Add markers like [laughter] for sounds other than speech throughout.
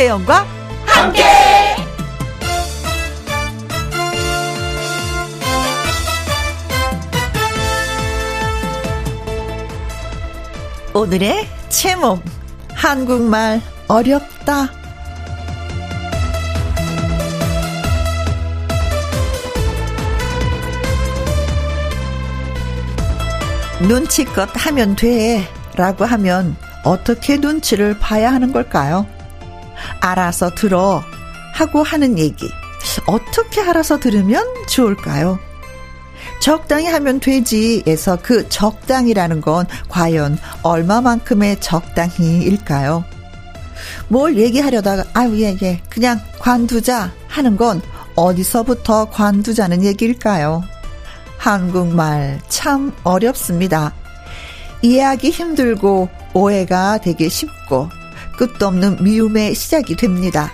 김혜영과 함께. 오늘의 제목 한국말 어렵다. 눈치껏 하면 돼. 라고 하면 어떻게 눈치를 봐야 하는 걸까요? 알아서 들어. 하고 하는 얘기. 어떻게 알아서 들으면 좋을까요? 적당히 하면 되지에서 그 적당이라는 건 과연 얼마만큼의 적당히일까요? 뭘 얘기하려다가 아유 예예 예, 그냥 관두자 하는 건 어디서부터 관두자는 얘기일까요? 한국말 참 어렵습니다. 이해하기 힘들고 오해가 되기 쉽고 끝도 없는 미움의 시작이 됩니다.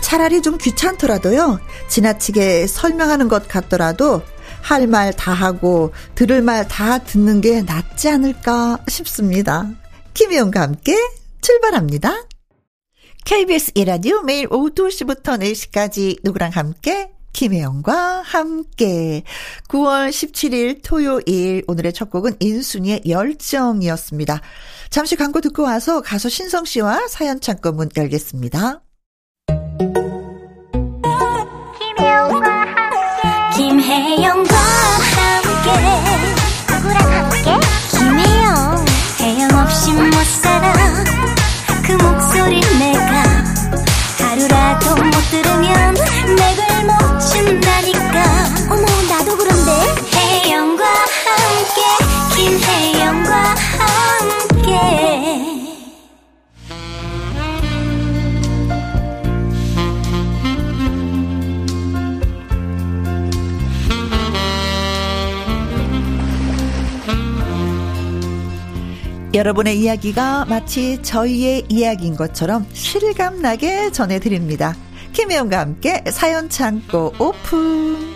차라리 좀 귀찮더라도요, 지나치게 설명하는 것 같더라도 할 말 다 하고 들을 말 다 듣는 게 낫지 않을까 싶습니다. 김희영과 함께 출발합니다. KBS 이라디오 매일 오후 2시부터 4시까지 누구랑 함께 김혜영과 함께 9월 17일 토요일 오늘의 첫 곡은 인순이의 열정이었습니다. 잠시 광고 듣고 와서 가수 신성 씨와 사연 창고 문 열겠습니다. 김혜영과 함께 김혜영과 여러분의 이야기가 마치 저희의 이야기인 것처럼 실감나게 전해드립니다. 김혜영과 함께 사연 창고 오픈.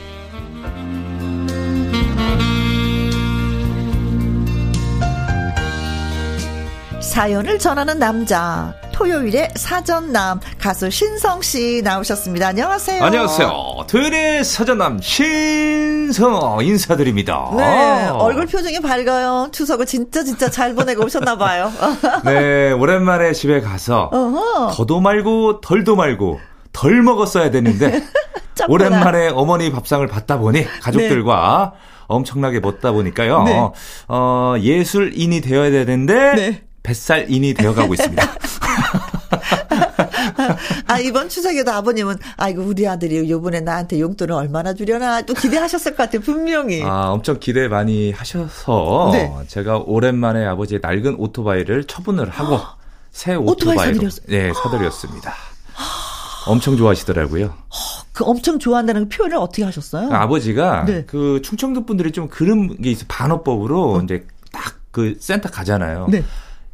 사연을 전하는 남자. 토요일에 사전남 가수 신성 씨 나오셨습니다. 안녕하세요. 안녕하세요. 토요일에 사전남 신성 인사드립니다. 네, 얼굴 표정이 밝아요. 추석을 진짜 진짜 잘 보내고 오셨나 봐요. [laughs] 네, 오랜만에 집에 가서 어허. 더도 말고 덜도 말고 덜 먹었어야 되는데 [laughs] 오랜만에 어머니 밥상을 받다 보니 가족들과 네. 엄청나게 먹다 보니까요. 네. 어, 예술인이 되어야 되는데 네. 뱃살인이 되어가고 있습니다. [laughs] 아, 이번 추석에도 아버님은, 아이고, 우리 아들이 요번에 나한테 용돈을 얼마나 주려나 또 기대하셨을 것 같아요, 분명히. 아, 엄청 기대 많이 하셔서, 네. 제가 오랜만에 아버지의 낡은 오토바이를 처분을 하고, 새 오토바이로, 오토바이 네, 사드렸습니다. 엄청 좋아하시더라고요. 어, 그 엄청 좋아한다는 표현을 어떻게 하셨어요? 아버지가 네. 그 충청도 분들이 좀 그런 게 있어 반어법으로 어. 이제 딱 그 센터 가잖아요. 네.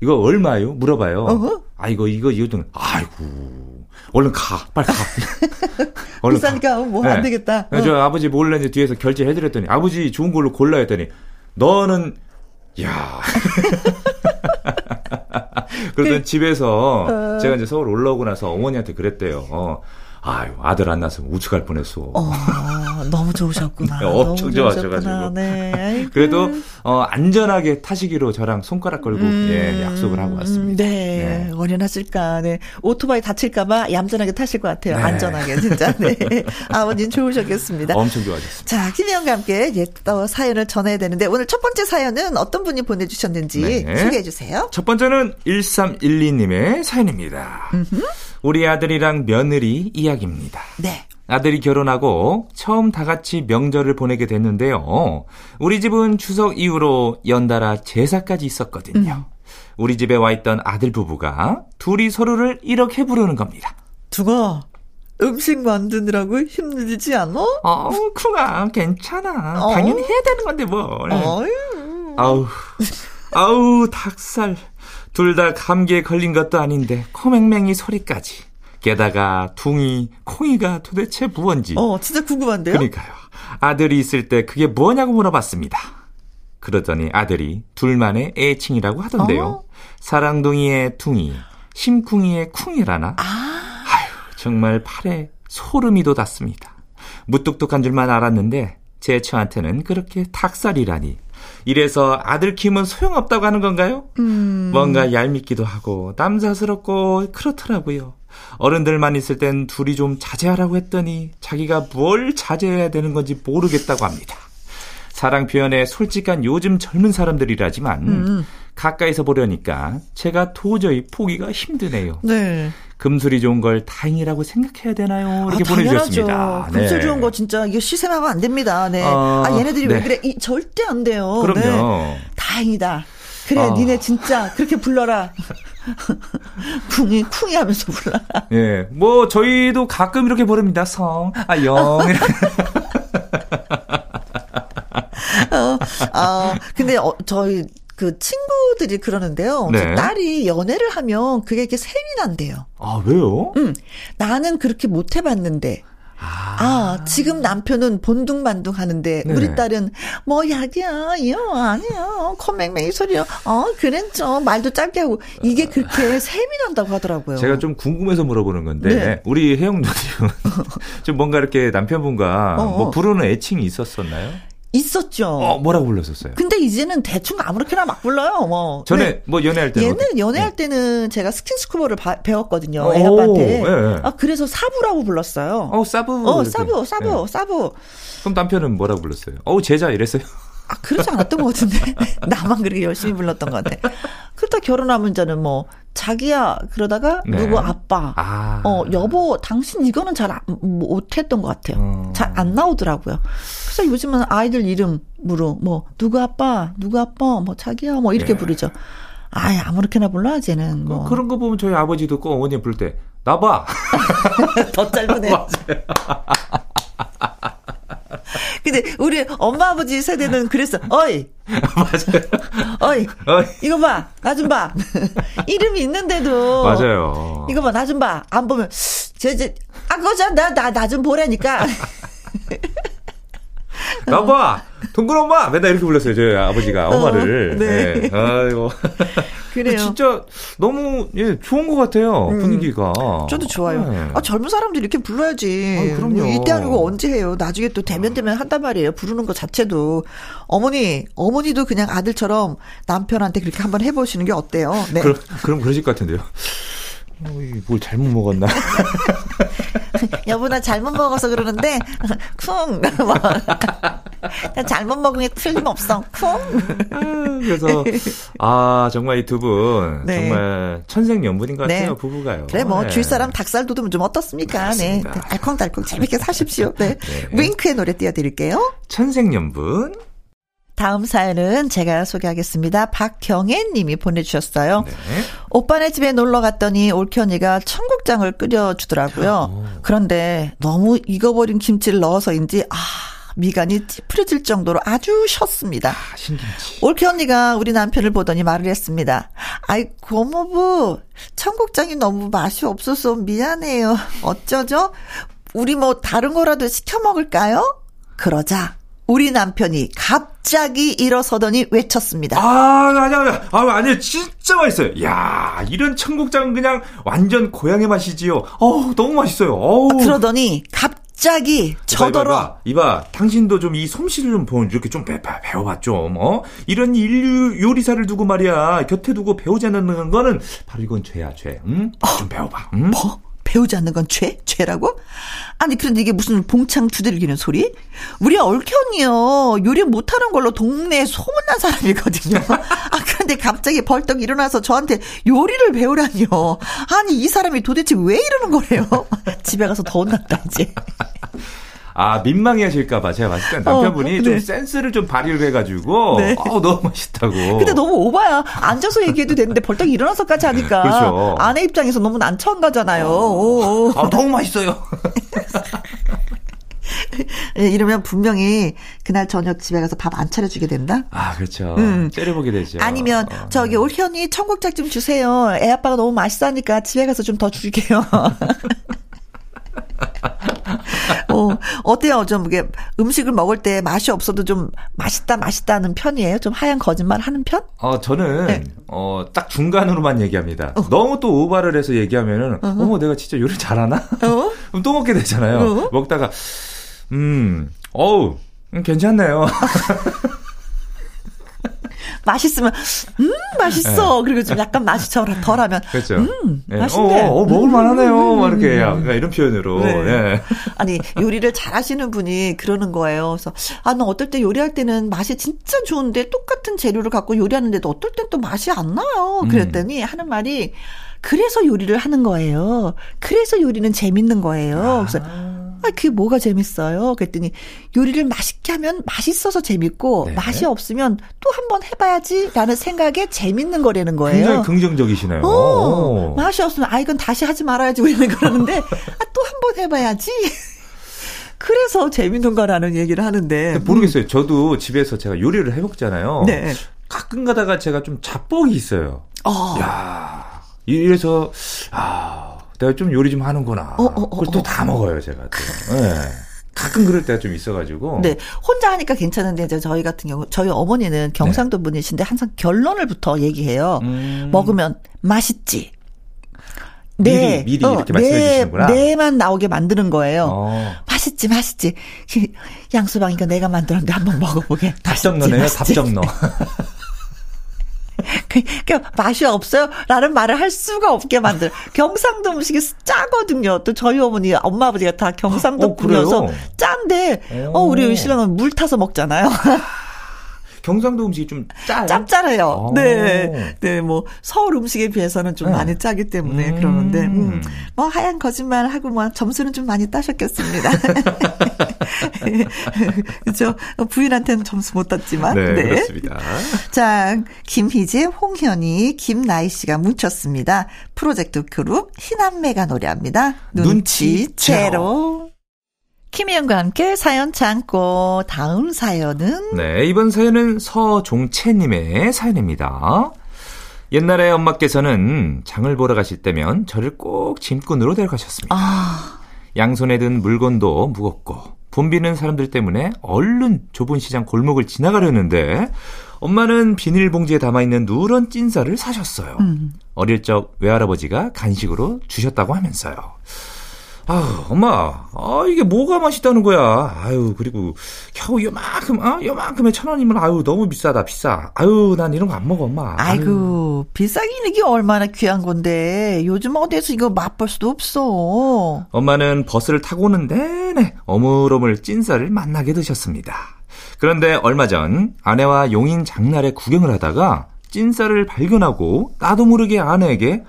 이거 얼마요? 물어봐요. 어허? 아 이거 이거 이거든. 아이고 얼른 가 빨리 가. [laughs] 얼른 비싸니까 뭐안 네. 되겠다. 어. 저 아버지 몰래 이제 뒤에서 결제해드렸더니 아버지 좋은 걸로 골라 했더니 너는 야. [laughs] 그러던 그, 집에서 어. 제가 이제 서울 올라오고 나서 어머니한테 그랬대요. 어. 아유, 아들 안 낳았으면 우측할 뻔했어. 어, 너무 좋으셨구나. [laughs] 네, 엄청 좋아하셔가지고. 네. 그래도, 어, 안전하게 타시기로 저랑 손가락 걸고, 음, 예, 약속을 하고 왔습니다. 네. 네. 원연하실까. 네. 오토바이 다칠까봐 얌전하게 타실 것 같아요. 네. 안전하게, 진짜. 네. [laughs] 아버님 좋으셨겠습니다. 엄청 좋아하셨습니다. 자, 김혜영과 함께 예, 또 사연을 전해야 되는데, 오늘 첫 번째 사연은 어떤 분이 보내주셨는지 네. 소개해 주세요. 첫 번째는 1312님의 사연입니다. 음흠. 우리 아들이랑 며느리 이야기입니다. 네. 아들이 결혼하고 처음 다 같이 명절을 보내게 됐는데요. 우리 집은 추석 이후로 연달아 제사까지 있었거든요. 음. 우리 집에 와 있던 아들 부부가 둘이 서로를 이렇게 부르는 겁니다. 두가 음식 만드느라고 힘들지 않아? 어, 쿵아, 괜찮아. 어? 당연히 해야 되는 건데 뭘. 어휴. 아우, 아우, 닭살. 둘 다 감기에 걸린 것도 아닌데 코맹맹이 소리까지. 게다가 둥이, 콩이가 도대체 무언지. 어, 진짜 궁금한데요? 그러니까요. 아들이 있을 때 그게 뭐냐고 물어봤습니다. 그러더니 아들이 둘만의 애칭이라고 하던데요. 어? 사랑둥이의 둥이, 심쿵이의 쿵이라나? 아. 정말 팔에 소름이 돋았습니다. 무뚝뚝한 줄만 알았는데 제 처한테는 그렇게 닭살이라니. 이래서 아들 키우면 소용없다고 하는 건가요? 음. 뭔가 얄밉기도 하고 남사스럽고 그렇더라고요. 어른들만 있을 땐 둘이 좀 자제하라고 했더니 자기가 뭘 자제해야 되는 건지 모르겠다고 합니다. 사랑 표현에 솔직한 요즘 젊은 사람들이라지만 음. 가까이서 보려니까 제가 도저히 포기가 힘드네요. 네. 금술이 좋은 걸 다행이라고 생각해야 되나요? 이렇게 아, 보내주셨습니다. 네. 금술 좋은 거 진짜 이게 시샘하면 안 됩니다. 네. 어, 아 얘네들이 네. 왜 그래? 이, 절대 안 돼요. 그럼요. 네. 다행이다. 그래, 어. 니네 진짜 그렇게 불러라. [laughs] 쿵이 쿵이 하면서 불러라. 예, 뭐 저희도 가끔 이렇게 부릅니다. 성, 아 영. [laughs] 어, 아, 근데 어, 저희 그 친구들이 그러는데요. 네. 딸이 연애를 하면 그게 이렇게 셈이 난대요. 아, 왜요? 응. 나는 그렇게 못 해봤는데. 아, 아 지금 남편은 본둥반둥 하는데, 네. 우리 딸은, 뭐, 야기야, 이요, 아니야, 컴맹맹이 소리야, 어, 그랬죠. 말도 짧게 하고, 이게 그렇게 셈이 난다고 하더라고요. 제가 좀 궁금해서 물어보는 건데, 네. 우리 혜영 누님, [laughs] 좀 뭔가 이렇게 남편분과 어, 뭐 어. 부르는 애칭이 있었었나요? 있었죠. 어, 뭐라고 불렀었어요? 근데 이제는 대충 아무렇게나 막 불러요. 뭐. 전에 뭐 연애할 때 얘는 연애할 네. 때는 제가 스킨스쿠버를 바, 배웠거든요. 애 아빠한테. 네. 아 그래서 사부라고 불렀어요. 어, 사부. 어, 사부, 사부, 네. 사부. 그럼 남편은 뭐라고 불렀어요? 어, 제자 이랬어요? 아, 그러지 않았던 것 같은데. [laughs] 나만 그렇게 열심히 불렀던 것 같아. 그러다 결혼하면 이제는 뭐, 자기야, 그러다가, 네. 누구 아빠, 아. 어, 여보, 당신 이거는 잘 못했던 것 같아요. 어. 잘안 나오더라고요. 그래서 요즘은 아이들 이름으로, 뭐, 누구 아빠, 누구 아빠, 뭐, 자기야, 뭐, 이렇게 네. 부르죠. 아예 아무렇게나 불러, 쟤는 뭐. 그런 거 보면 저희 아버지도 꼭 어머니 부를 때, 나봐! [laughs] 더 짧으네. [laughs] 맞아요. 근데 우리 엄마 아버지 세대는 그랬어. 어이. [laughs] 맞아요. 어이. 어이. 이거 봐. 나 좀 봐. [laughs] 이름이 있는데도. 맞아요. 이거 봐. 나 좀 봐. 안 보면 저, 저, 아, 그거죠. 나, 나, 나 좀 보라니까. [laughs] 나봐! 동근 엄마! 맨날 이렇게 불렀어요, 저희 아버지가, 어, 엄마를. 네. 네. 아이고. 그래요. 진짜 너무, 예, 좋은 것 같아요, 음. 분위기가. 저도 좋아요. 네. 아, 젊은 사람들이 이렇게 불러야지. 아, 그럼요. 이때 아니고 언제 해요. 나중에 또 대면 대면 한단 말이에요. 부르는 것 자체도. 어머니, 어머니도 그냥 아들처럼 남편한테 그렇게 한번 해보시는 게 어때요? 네. 그럼, 그럼 그러실 것 같은데요. 어, 뭘 잘못 먹었나? [laughs] [laughs] 여보, 나 잘못 먹어서 그러는데, 쿵! [laughs] 뭐. 나 잘못 먹은 게 틀림없어, 쿵! 아, [laughs] 그래서, 아, 정말 이 두 분, 네. 정말 천생연분인 것 같아요, 네. 부부가요. 그래, 뭐, 네. 줄 사람 닭살 돋으면 좀 어떻습니까? 네. 맞습니다. 네. 알콩달콩 재밌게 사십시오. 네. 네. 윙크의 노래 띄워드릴게요. 천생연분. 다음 사연은 제가 소개하겠습니다. 박경애 님이 보내주셨어요. 네. 오빠네 집에 놀러 갔더니 올케언니가 청국장을 끓여주더라고요. 오. 그런데 너무 익어버린 김치를 넣어서인지, 아, 미간이 찌푸려질 정도로 아주 셨습니다. 아, 신김치. 올케 언니가 우리 남편을 보더니 말을 했습니다. 아이, 고모부, 청국장이 너무 맛이 없어서 미안해요. 어쩌죠? 우리 뭐 다른 거라도 시켜 먹을까요? 그러자 우리 남편이 갑자기 일어서더니 외쳤습니다. 아, 아니, 아니, 아니, 아니, 진짜 맛있어요. 야 이런 청국장은 그냥 완전 고향의 맛이지요. 어우, 너무 맛있어요. 어우. 아, 그러더니 갑자기 저더러. 이봐, 이봐, 이봐, 당신도 좀 이 솜씨를 좀 보면 이렇게 좀 배, 배워봐, 좀, 어? 이런 인류 요리사를 두고 말이야. 곁에 두고 배우지 않는 거는 바로 이건 죄야, 죄. 응? 좀 배워봐. 응? 뭐? 배우지 않는 건 죄? 죄라고? 아니, 그런데 이게 무슨 봉창 두들기는 소리? 우리 얼견이요. 요리 못하는 걸로 동네에 소문난 사람이거든요. [laughs] 아, 그런데 갑자기 벌떡 일어나서 저한테 요리를 배우라니요. 아니, 이 사람이 도대체 왜 이러는 거래요? [laughs] 집에 가서 더 혼났다, 이제. [laughs] 아, 민망해 하실까봐 제가 봤을 때 남편분이 어, 네. 좀 센스를 좀 발휘를 해가지고, 네. 어 너무 맛있다고. 근데 너무 오바야. 앉아서 얘기해도 되는데 벌떡 일어나서까지 하니까. [laughs] 그렇죠. 아내 입장에서 너무 난처한 거잖아요. 어. 아, 너무 맛있어요. [laughs] 예, 이러면 분명히 그날 저녁 집에 가서 밥 안 차려주게 된다? 아, 그렇죠. 음. 째려보게 되죠. 아니면, 어. 저기, 올현이 청국장 좀 주세요. 애 아빠가 너무 맛있어 하니까 집에 가서 좀 더 줄게요. [laughs] 어, 어때요? 좀 이게 음식을 먹을 때 맛이 없어도 좀 맛있다 맛있다는 편이에요? 좀 하얀 거짓말 하는 편? 어 저는 네. 어 딱 중간으로만 얘기합니다. 어. 너무 또 오바를 해서 얘기하면은 어 어머 내가 진짜 요리 잘하나? 어? [laughs] 그럼 또 먹게 되잖아요. 어? 먹다가 음 어우 음, 괜찮네요. [laughs] 맛있으면 음 맛있어. 네. 그리고 좀 약간 맛이 덜하면 그렇죠. 음 네. 맛있네. 어, 어 먹을만하네요. 음, 막 이렇게 음. 이런 표현으로. 네. 네. 아니 요리를 잘하시는 분이 그러는 거예요. 그래서 아나 어떨 때 요리할 때는 맛이 진짜 좋은데 똑같은 재료를 갖고 요리하는데도 어떨 땐 또 맛이 안 나요. 음. 그랬더니 음. 하는 말이 그래서 요리를 하는 거예요. 그래서 요리는 재밌는 거예요. 그래서 아, 그게 뭐가 재밌어요? 그랬더니 요리를 맛있게 하면 맛있어서 재밌고 네. 맛이 없으면 또 한 번 해봐야지 라는 생각에 재밌는 거라는 거예요. 굉장히 긍정적이시네요. 어, 맛이 없으면 아 이건 다시 하지 말아야지 우리는 그러는데 아, 또 한 번 해봐야지. [laughs] 그래서 재밌는 거라는 얘기를 하는데. 모르겠어요. 저도 집에서 제가 요리를 해먹잖아요. 네. 가끔 가다가 제가 좀 자뻑이 있어요. 어. 야 이래서 아 내가 좀 요리 좀 하는구나. 어, 어, 어, 그걸 또다 어. 먹어요, 제가. 또. 네. 가끔 그럴 때가 좀 있어가지고. 네. 혼자 하니까 괜찮은데, 이제 저희 같은 경우, 저희 어머니는 경상도 네. 분이신데 항상 결론을부터 얘기해요. 음. 먹으면 맛있지. 네. 미리, 미리 어, 이렇게 말씀해 네, 주시는구나. 네만 나오게 만드는 거예요. 어. 맛있지, 맛있지. [laughs] 양수방이가 내가 만들었는데 한번 먹어보게. 답정너네요, 답정너. [laughs] 그, 그 맛이 없어요? 라는 말을 할 수가 없게 만들. 경상도 음식이 짜거든요. 또 저희 어머니, 엄마 아버지가 다 경상도 어, 분이어서 짠데, 어, 우리 신랑은 물 타서 먹잖아요. 경상도 음식이 좀 짜. 짭짤해요. 오. 어. 네. 네, 뭐, 서울 음식에 비해서는 좀 네. 많이 짜기 때문에 음. 그러는데, 음. 뭐, 하얀 거짓말 하고 뭐, 점수는 좀 많이 따셨겠습니다. [laughs] 그죠? 부인한테는 점수 못 땄지만. 네, 네. 그렇습니다. 자, 김희재, 홍현희, 김나희 씨가 뭉쳤습니다. 프로젝트 그룹 희남매가 노래합니다. 눈치 채로. 김희영과 함께 사연 참고 다음 사연은 네 이번 사연은 서종채님의 사연입니다. 옛날에 엄마께서는 장을 보러 가실 때면 저를 꼭 짐꾼으로 데려가셨습니다. 아. 양손에 든 물건도 무겁고 붐비는 사람들 때문에 얼른 좁은 시장 골목을 지나가려는데 엄마는 비닐봉지에 담아있는 누런 찐쌀을 사셨어요. 음. 어릴 적 외할아버지가 간식으로 주셨다고 하면서요. 아, 엄마, 아, 이게 뭐가 맛있다는 거야. 아유, 그리고 겨우 요만큼, 아, 요만큼에 천 원이면 아유, 너무 비싸다, 비싸. 아유, 난 이런 거 안 먹어, 엄마. 아이고, 비싸긴 이게 얼마나 귀한 건데. 요즘 어디서 이거 맛볼 수도 없어. 엄마는 버스를 타고 오는 내내 어물어물 찐쌀을 만나게 되셨습니다. 그런데 얼마 전 아내와 용인 장날에 구경을 하다가 찐쌀을 발견하고 나도 모르게 아내에게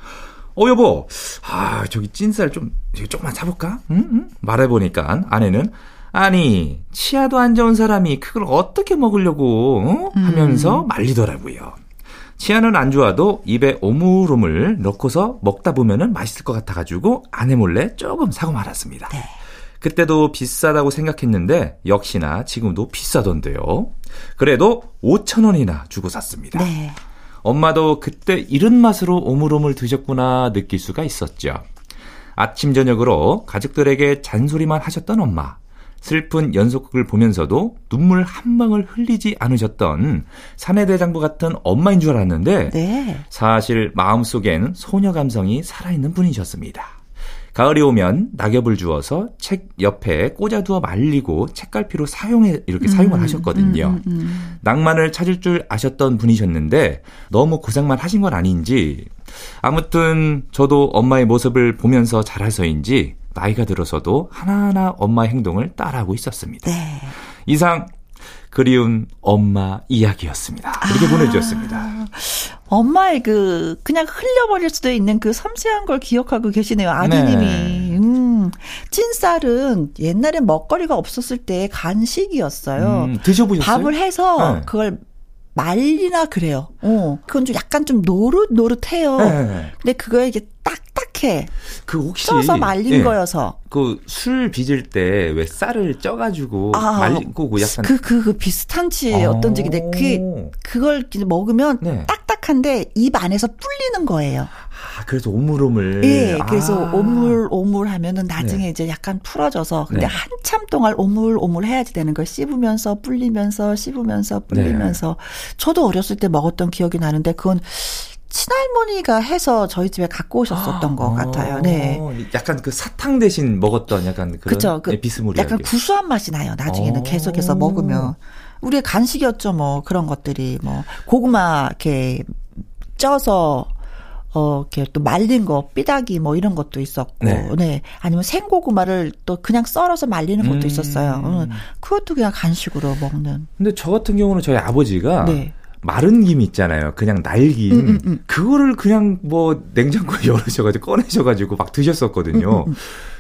어, 여보, 아, 저기 찐쌀 좀, 조금만 사볼까? 응? 응? 말해보니까 아내는, 아니, 치아도 안 좋은 사람이 그걸 어떻게 먹으려고, 어? 하면서 음. 말리더라고요. 치아는 안 좋아도 입에 오물오물 넣고서 먹다 보면은 맛있을 것 같아가지고 아내 몰래 조금 사고 말았습니다. 네. 그때도 비싸다고 생각했는데 역시나 지금도 비싸던데요. 그래도 5천 원이나 주고 샀습니다. 네. 엄마도 그때 이런 맛으로 오물오물 드셨구나 느낄 수가 있었죠. 아침 저녁으로 가족들에게 잔소리만 하셨던 엄마. 슬픈 연속극을 보면서도 눈물 한 방울 흘리지 않으셨던 사내대장부 같은 엄마인 줄 알았는데 네. 사실 마음속엔 소녀 감성이 살아있는 분이셨습니다. 가을이 오면 낙엽을 주어서 책 옆에 꽂아두어 말리고 책갈피로 사용해 이렇게 음, 사용을 하셨거든요. 음, 음, 음, 낭만을 찾을 줄 아셨던 분이셨는데 너무 고생만 하신 건 아닌지 아무튼 저도 엄마의 모습을 보면서 자라서인지 나이가 들어서도 하나하나 엄마의 행동을 따라하고 있었습니다. 네. 이상 그리운 엄마 이야기였습니다. 이렇게 아, 보내주셨습니다. 엄마의 그 그냥 흘려버릴 수도 있는 그 섬세한 걸 기억하고 계시네요. 아드님이. 네. 음, 찐쌀은 옛날에 먹거리가 없었을 때 간식이었어요. 음, 드셔보셨어요? 밥을 해서 네. 그걸 말리나 그래요. 어. 그건 좀 약간 좀 노릇노릇해요. 네. 근데 그거에 이게 딱딱해. 그 혹시 쪄서 말린 네. 거여서. 그 술 빚을 때 왜 쌀을 쪄가지고 아, 말리고 그 약간 그그 그, 그 비슷한지 아. 어떤지 근데 그 그걸 먹으면 네. 딱딱한데 입 안에서 불리는 거예요. 아, 그래서 오물오물. 예, 그래서 아. 오물오물 하면은 나중에 네. 이제 약간 풀어져서 근데 네. 한참 동안 오물오물 해야지 되는 걸 씹으면서 불리면서 씹으면서 불리면서 네. 저도 어렸을 때 먹었던 기억이 나는데 그건 친할머니가 해서 저희 집에 갖고 오셨었던 아, 것 같아요. 네. 약간 그 사탕 대신 먹었던 약간 그런 그 비스무리 약간 구수한 맛이 나요. 나중에는 어. 계속해서 먹으면 우리의 간식이었죠. 뭐 그런 것들이 뭐 고구마 이렇게 쪄서 어, 이렇게 또 말린 거, 삐다기 뭐 이런 것도 있었고, 네. 네. 아니면 생고구마를 또 그냥 썰어서 말리는 것도 음. 있었어요. 응. 그것도 그냥 간식으로 먹는. 근데 저 같은 경우는 저희 아버지가 네. 마른 김 있잖아요. 그냥 날김. 음, 음, 음. 그거를 그냥 뭐 냉장고에 [laughs] 열으셔가지고 꺼내셔가지고 막 드셨었거든요. 음, 음, 음.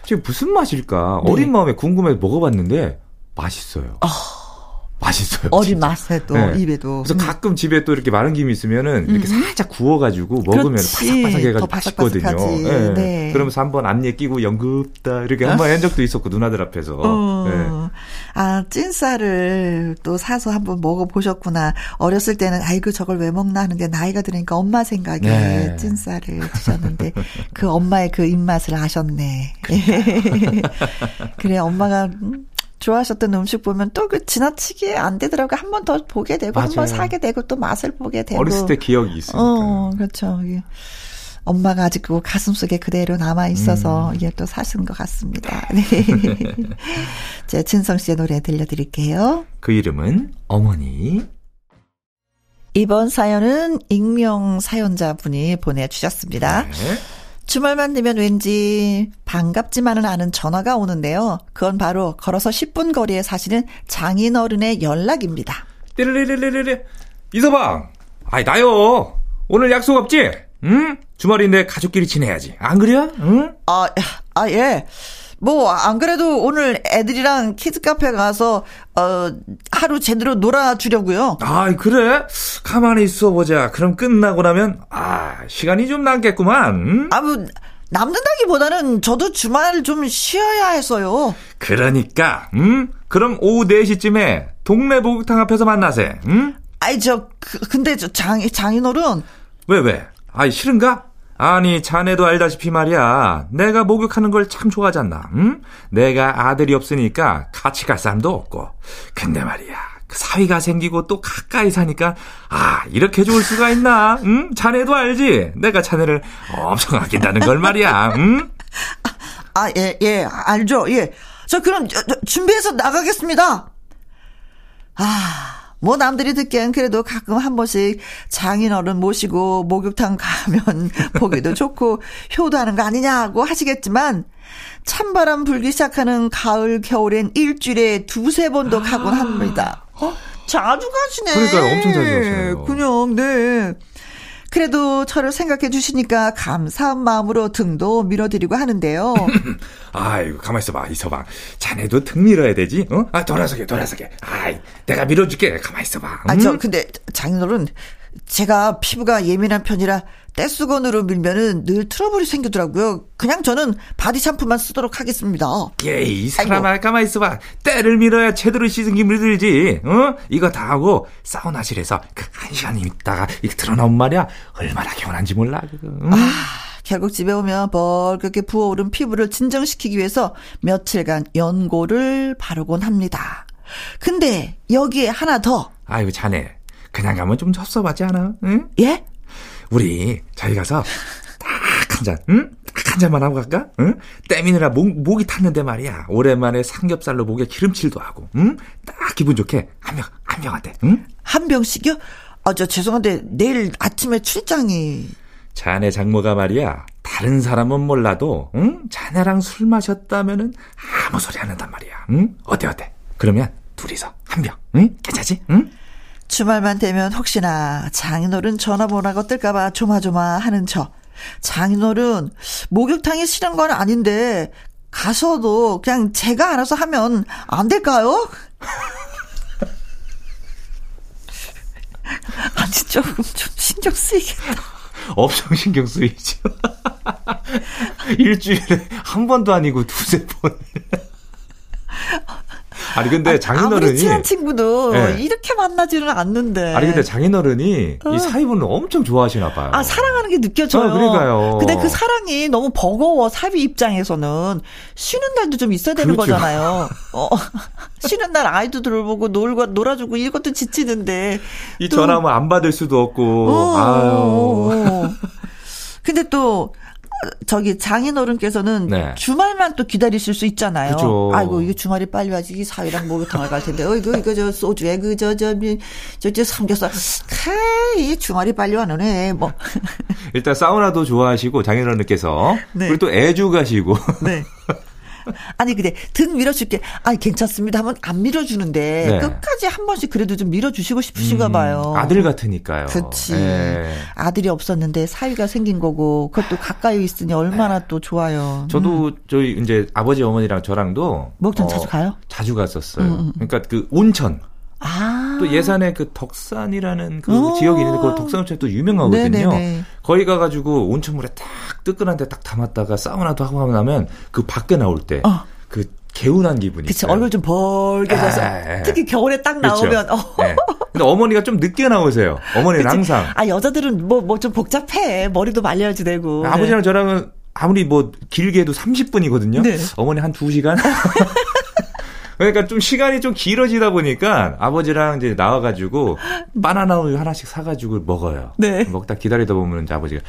지금 무슨 맛일까? 네. 어린 마음에 궁금해서 먹어봤는데 맛있어요. 어. 맛있어요. 어린 맛에도 네. 입에도. 그래서 음. 가끔 집에 또 이렇게 마른 김이 있으면은 이렇게 음. 살짝 구워가지고 먹으면 바삭바삭해가지고 맛있거든요. 네. 네. 그러면서 한번 앞니에 끼고 연급다 이렇게 한 번 한 적도 있었고 누나들 앞에서. 어. 네. 아 찐쌀을 또 사서 한번 먹어보셨구나. 어렸을 때는 아이고 저걸 왜 먹나 하는데 나이가 들으니까 엄마 생각에 네. 찐쌀을 드셨는데 그 엄마의 그 입맛을 아셨네. [laughs] 그래 엄마가 음, 좋아하셨던 음식 보면 또 그 지나치게 안 되더라고요. 한번 더 보게 되고 한 번 사게 되고 또 맛을 보게 되고. 어렸을 때 기억이 있으니까. 어, 그렇죠. 엄마가 아직 그 가슴 속에 그대로 남아 있어서 음. 이게 또 사신 것 같습니다. 네. [laughs] 제 진성 씨의 노래 들려드릴게요. 그 이름은 어머니. 이번 사연은 익명 사연자분이 보내주셨습니다. 네. 주말만 되면 왠지 반갑지만은 않은 전화가 오는데요. 그건 바로 걸어서 10분 거리에 사시는 장인어른의 연락입니다. 띠르르르르르 이서방, 아이 나요. 오늘 약속 없지? 응? 주말인데 가족끼리 지내야지. 안 그래? 응? 아, 아 예. 뭐, 안 그래도 오늘 애들이랑 키즈 카페 가서, 어, 하루 제대로 놀아주려고요. 아, 그래? 가만히 있어 보자. 그럼 끝나고 나면, 아, 시간이 좀 남겠구만. 아, 뭐, 남는다기보다는 저도 주말 좀 쉬어야 해서요. 그러니까, 음? 그럼 오후 4시쯤에 동네 목욕탕 앞에서 만나세, 응? 아이, 저, 그, 근데 저 장, 장인어른. 왜, 왜? 아이, 싫은가? 아니, 자네도 알다시피 말이야. 내가 목욕하는 걸 참 좋아하지 않나, 응? 내가 아들이 없으니까 같이 갈 사람도 없고. 근데 말이야. 그 사위가 생기고 또 가까이 사니까, 아, 이렇게 좋을 수가 있나, 응? 자네도 알지? 내가 자네를 엄청 아낀다는 걸 말이야, 응? 아, 예, 예, 알죠, 예. 저 그럼 준비해서 나가겠습니다. 아. 뭐 남들이 듣기엔 그래도 가끔 한 번씩 장인어른 모시고 목욕탕 가면 [laughs] 보기도 좋고 효도하는 거 아니냐고 하시겠지만 찬바람 불기 시작하는 가을 겨울엔 일주일에 두세 번도 가곤 합니다. 어? 자주 가시네. 그러니까 엄청 자주 가시네요. 그냥 네. 그래도 저를 생각해 주시니까 감사한 마음으로 등도 밀어드리고 하는데요. [laughs] 아이고, 가만 있어봐, 이서방. 자네도 등 밀어야 되지, 어? 아, 돌아서게, 돌아서게. 아이, 내가 밀어줄게. 가만 있어봐. 음? 아, 저, 근데, 장인어른, 제가 피부가 예민한 편이라 떼수건으로 밀면은 늘 트러블이 생기더라고요. 그냥 저는 바디 샴푸만 쓰도록 하겠습니다. 예 이 사람아 가만 있어봐. 때를 밀어야 제대로 씻은 기분이 들지. 어? 이거 다 하고 사우나실에서 그 한 시간 있다가 이거 틀어놓으면 말이야. 얼마나 개운한지 몰라. 응? 아 결국 집에 오면 벌겋게 부어오른 피부를 진정시키기 위해서 며칠간 연고를 바르곤 합니다. 근데 여기에 하나 더. 아이고 자네 그냥 가면 좀 섭섭하지 않아? 응? 예? 우리 저희 가서 딱 한 잔, 응? 딱 한 잔만 하고 갈까? 응? 때미느라 목, 목이 탔는데 말이야. 오랜만에 삼겹살로 목에 기름칠도 하고, 응? 딱 기분 좋게 한 병, 한 병한테, 응? 한 병씩요? 아, 저 죄송한데 내일 아침에 출장이. 자네 장모가 말이야. 다른 사람은 몰라도, 응? 자네랑 술 마셨다면은 아무 소리 안 한단 말이야. 응? 어때, 어때? 그러면 둘이서 한 병, 응? 괜찮지? 응? 주말만 되면 혹시나 장인어른 전화번호가 뜰까봐 조마조마 하는 저. 장인어른, 목욕탕이 싫은 건 아닌데, 가서도 그냥 제가 알아서 하면 안 될까요? [laughs] 아니, 조금 좀 신경 쓰이겠다. 엄청 신경 쓰이죠. [laughs] 일주일에 한 번도 아니고 두세 번. 아니 근데 장인어른이 친한 친구도 네. 이렇게 만나지는 않는데. 아니 근데 장인어른이 어. 이 사위분을 엄청 좋아하시나 봐요. 아 사랑하는 게 느껴져요. 아, 그러니까요. 근데 그 사랑이 너무 버거워 사위 입장에서는 쉬는 날도 좀 있어야 되는 그렇죠. 거잖아요. 어, [laughs] 쉬는 날 아이도 들보고 놀고 놀아주고 이것도 지치는데. 이 전화면 안 받을 수도 없고. 어, 아유. 근데 또 저기 장인어른께서는 네. 주말만 또 기다리실 수 있잖아요. 그쵸. 아이고 이거 주말이 빨리 와지 이 사위랑 목욕탕을 갈 텐데 어 이거 이거 저 소주에 그저저저저 삼겹살 이 주말이 빨리 와는 뭐 일단 사우나도 좋아하시고 장인어른께서 네. 그리고 또 애주 가시고 네. [laughs] 아니 근데 등 밀어줄게. 아니 괜찮습니다 하면 안 밀어주는데 네. 끝까지 한 번씩 그래도 좀 밀어주시고 싶으신가 음, 봐요. 음, 아들 같으니까요. 그렇지. 네. 아들이 없었는데 사위가 생긴 거고 그것도 가까이 있으니 얼마나 또 좋아요. 저도 음. 저희 이제 아버지 어머니랑 저랑도 목욕탕 어, 자주 가요? 자주 갔었어요. 음, 음, 음. 그러니까 그 온천. 아. 또 예산에 그 덕산이라는 그 오. 지역이 있는데 그 덕산 온천이 또 유명하거든요. 네네네. 거기 가가지고 온천물에 딱 뜨끈한데 딱 담았다가 사우나도 하고 나면 그 밖에 나올 때. 어. 그 개운한 기분이 그쵸, 얼굴 좀 벌게져서 특히 겨울에 딱 나오면 어. 네. 근데 어머니가 좀 늦게 나오세요. 어머니는 그치? 항상 아 여자들은 뭐 뭐 좀 복잡해 머리도 말려야지 되고 아버지랑 네. 저랑은 아무리 뭐 길게 해도 30분이거든요. 네. 어머니 한 2시간 [laughs] 그러니까 좀 시간이 좀 길어지다 보니까 아버지랑 이제 나와가지고 [gasps] 바나나 우유 하나씩 사가지고 먹어요. 네. 먹다 기다리다 보면 이제 아버지가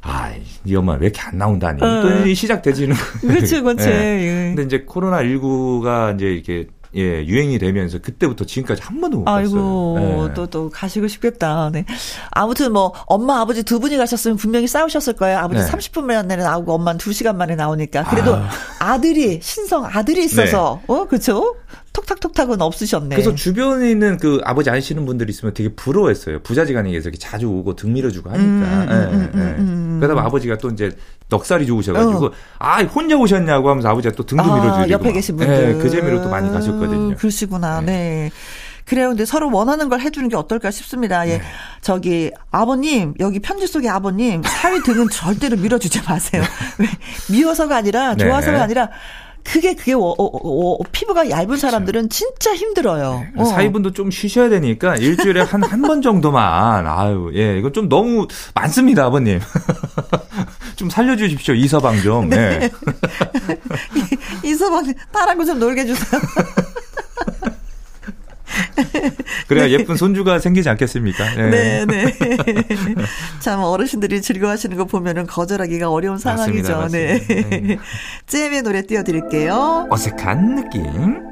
아, 이 엄마 왜 이렇게 안 나온다니. 어. 또 시작되지는. 그렇죠, 그렇죠. [laughs] 예. 근데 이제 코로나 19가 이제 이렇게 예, 유행이 되면서 그때부터 지금까지 한 번도 못 갔어요. 아이고, 네. 또, 또 가시고 싶겠다. 네. 아무튼 뭐, 엄마, 아버지 두 분이 가셨으면 분명히 싸우셨을 거예요. 아버지 네. 30분 만에 나오고 엄마는 2시간 만에 나오니까. 그래도 아. 들이 신성 아들이 있어서, 네. 어, 그쵸? 톡탁톡탁은 없으셨네. 그래서 주변에 있는 그 아버지 아시는 분들이 있으면 되게 부러워했어요. 부자지간에서 이렇게 자주 오고 등 밀어주고 하니까. 음, 음, 음, 음, 음, 음. 그러다 아버지가 또 이제 넉살이 좋으셔가지고 어. 아 혼자 오셨냐고 하면서 아버지가 또 등도 아, 밀어주고 옆에 계신 분들 네, 그 재미로 또 많이 가셨거든요. 그러시구나. 네. 네. 그래요. 근데 서로 원하는 걸 해주는 게 어떨까 싶습니다. 예. 네. 저기, 아버님, 여기 편지 속에 아버님, 사위 등은 절대로 밀어주지 마세요. [laughs] 왜? 미워서가 아니라, 네. 좋아서가 네. 아니라, 그게 그게 어, 어, 어, 피부가 얇은 그렇죠. 사람들은 진짜 힘들어요. 네. 사위분도 좀 쉬셔야 되니까 일주일에 한 한 번 정도만 아유 예 이거 좀 너무 많습니다 아버님 [laughs] 좀 살려주십시오 이서방 좀. 네. 네. [laughs] 이서방 딸하고 좀 놀게 해주세요. [laughs] 그래야 네. 예쁜 손주가 생기지 않겠습니까? 네, 네. 네. [laughs] 참 어르신들이 즐거워하시는 거 보면은 거절하기가 어려운 상황이죠. 맞습니다, 맞습니다. 네. 네. [laughs] 잼의 노래 띄워드릴게요. 어색한 느낌.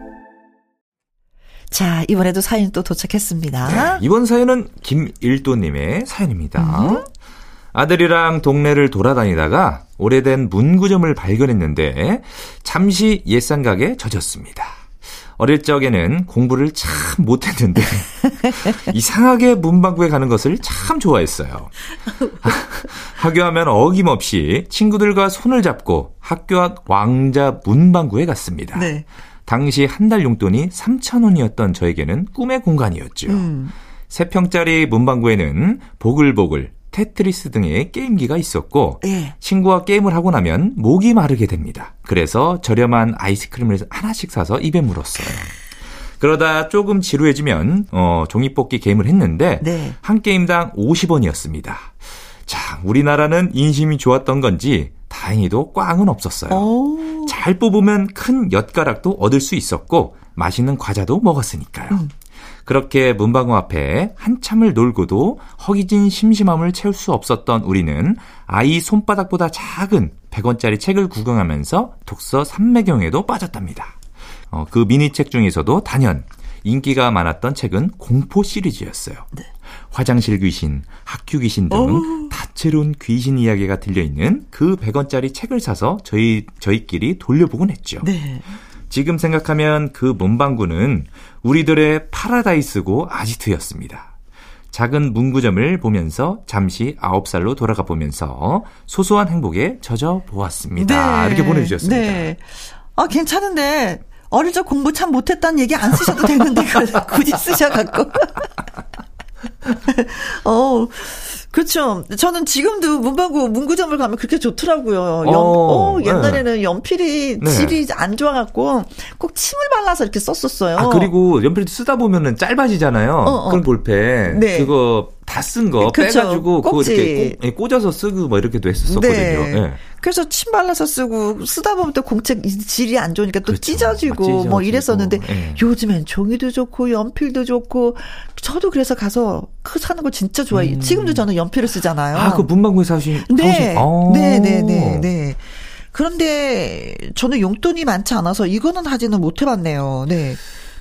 자, 이번에도 사연 또 도착했습니다. 네, 이번 사연은 김일도님의 사연입니다. 음. 아들이랑 동네를 돌아다니다가 오래된 문구점을 발견했는데 잠시 옛상각에 젖었습니다. 어릴 적에는 공부를 참 못했는데 [laughs] 이상하게 문방구에 가는 것을 참 좋아했어요. [laughs] 학교하면 어김없이 친구들과 손을 잡고 학교 앞 왕자 문방구에 갔습니다. 네. 당시 한 달 용돈이 3,000원이었던 저에게는 꿈의 공간이었죠. 음. 3평짜리 문방구에는 보글보글 테트리스 등의 게임기가 있었고 예. 친구와 게임을 하고 나면 목이 마르게 됩니다. 그래서 저렴한 아이스크림을 하나씩 사서 입에 물었어요. 그러다 조금 지루해지면 어, 종이뽑기 게임을 했는데 네. 한 게임당 50원이었습니다. 자, 우리나라는 인심이 좋았던 건지 다행히도 꽝은 없었어요. 오. 잘 뽑으면 큰 엿가락도 얻을 수 있었고 맛있는 과자도 먹었으니까요. 음. 그렇게 문방구 앞에 한참을 놀고도 허기진 심심함을 채울 수 없었던 우리는 아이 손바닥보다 작은 100원짜리 책을 구경하면서 독서 삼매경에도 빠졌답니다. 어, 그 미니책 중에서도 단연 인기가 많았던 책은 공포 시리즈였어요. 네. 화장실 귀신, 학교 귀신 등 오. 다채로운 귀신 이야기가 들려있는 그 100원짜리 책을 사서 저희, 저희끼리 돌려보곤 했죠. 네. 지금 생각하면 그 문방구는 우리들의 파라다이스고 아지트였습니다. 작은 문구점을 보면서 잠시 9살로 돌아가 보면서 소소한 행복에 젖어 보았습니다. 네. 이렇게 보내주셨습니다. 네. 아, 괜찮은데, 어릴 적 공부 참 못했다는 얘기 안 쓰셔도 되는데, [laughs] 굳이 쓰셔갖고. [laughs] 어 그렇죠. 저는 지금도 문방구 문구점을 가면 그렇게 좋더라고요. 연, 어, 어 옛날에는 네. 연필이 네. 질이 안 좋아갖고 꼭 침을 발라서 이렇게 썼었어요. 아, 그리고 연필 쓰다 보면은 짧아지잖아요. 어, 어. 그런 볼펜. 네. 그거 다 쓴 거 빼가지고 그거 이렇게 예, 꽂아서 쓰고 뭐 이렇게도 했었거든요. 네. 네. 그래서 침 발라서 쓰고 쓰다 보면 또 공책 질이 안 좋으니까 또 그렇죠. 찢어지고, 찢어지고 뭐 이랬었는데 네. 요즘엔 종이도 좋고 연필도 좋고 저도 그래서 가서 그 사는 거 진짜 좋아해요. 음. 지금도 저는 연필을 쓰잖아요. 아, 그 문방구에 사신 네. 아. 네, 네, 네, 네. 그런데 저는 용돈이 많지 않아서 이거는 하지는 못해봤네요. 네.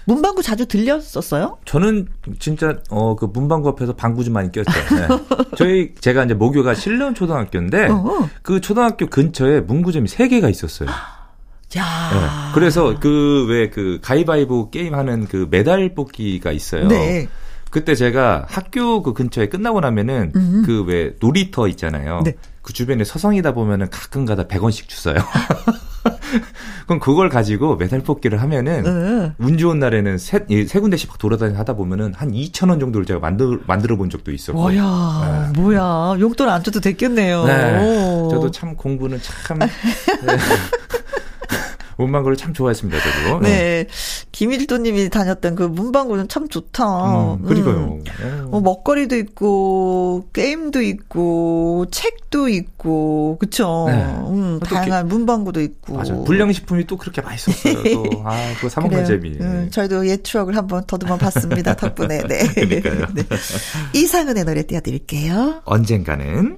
문방구 자주 들렸었어요? 저는 진짜 어 그 문방구 앞에서 방구 좀 많이 꼈어요. 네. [laughs] 저희 제가 이제 모교가 신령 초등학교인데 어어. 그 초등학교 근처에 문구점이 세 개가 있었어요. [gasps] 야. 네. 그래서 그 왜그 그 가위바위보 게임 하는 그 메달 뽑기가 있어요. 네. 그때 제가 학교 그 근처에 끝나고 나면은 그 왜 놀이터 있잖아요. 네. 그 주변에 서성이다 보면은 가끔가다 100원씩 주어요. [laughs] 그럼 그걸 가지고 메달 뽑기를 하면은 네. 운 좋은 날에는 세, 세 군데씩 막 돌아다니 하다 보면은 한 2천 원 정도를 제가 만들 만들어 본 적도 있었고. 뭐야, 네. 뭐야, 용돈 안 줘도 됐겠네요. 네. 저도 참 공부는 참. [laughs] 네. 문방구를 참 좋아했습니다, 저도. 네. 네. 김일도 님이 다녔던 그 문방구는 참 좋다. 음, 그리고요. 음. 네. 뭐 먹거리도 있고, 게임도 있고, 책도 있고, 그쵸. 네. 음, 다양한 문방구도 있고. 맞아 불량식품이 또 그렇게 맛있었어요. 또. [laughs] 아, 그거 사 먹는 재미. 음, 저희도 옛 추억을 한번 더듬어 봤습니다. [laughs] 덕분에. 네. 그러니까요. [laughs] 네. 이상은의 노래 띄워드릴게요. 언젠가는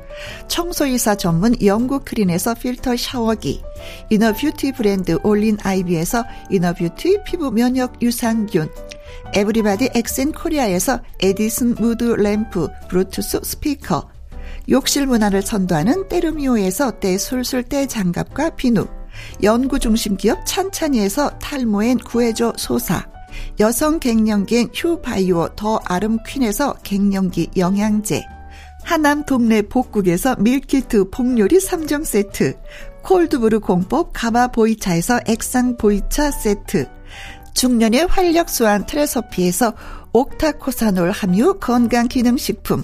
청소이사 전문 영구크린에서 필터 샤워기, 이너뷰티 브랜드 올린 아이비에서 이너뷰티 피부 면역 유산균, 에브리바디 엑센 코리아에서 에디슨 무드 램프 브루투스 스피커 욕실 문화를 선도하는 때르미오에서 때술술 때장갑과 비누 연구중심 기업 찬찬이에서 탈모엔 구해줘 소사 여성 갱년기엔 휴바이오 더 아름 퀸에서 갱년기 영양제 하남 동네 복국에서 밀키트 폭요리 3종 세트 콜드브루 공법 가마 보이차에서 액상 보이차 세트 중년의 활력 수한 트레서피에서 옥타코사놀 함유 건강기능식품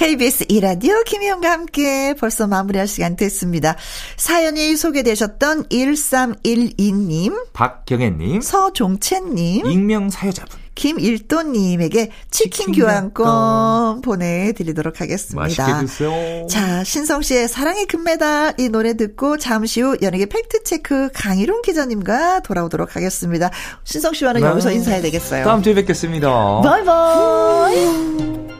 KBS 이라디오 김희영과 함께 벌써 마무리할 시간 됐습니다. 사연이 소개되셨던 1312님, 박경혜님, 서종채님, 익명 사여자분, 김일도님에게 치킨, 치킨 교환권 보내드리도록 하겠습니다. 맛있게 드세요. 자, 신성 씨의 사랑의 금메달 이 노래 듣고 잠시 후 연예계 팩트체크 강희룡 기자님과 돌아오도록 하겠습니다. 신성 씨와는 네. 여기서 인사해야 되겠어요. 다음 주에 뵙겠습니다. 바이바이.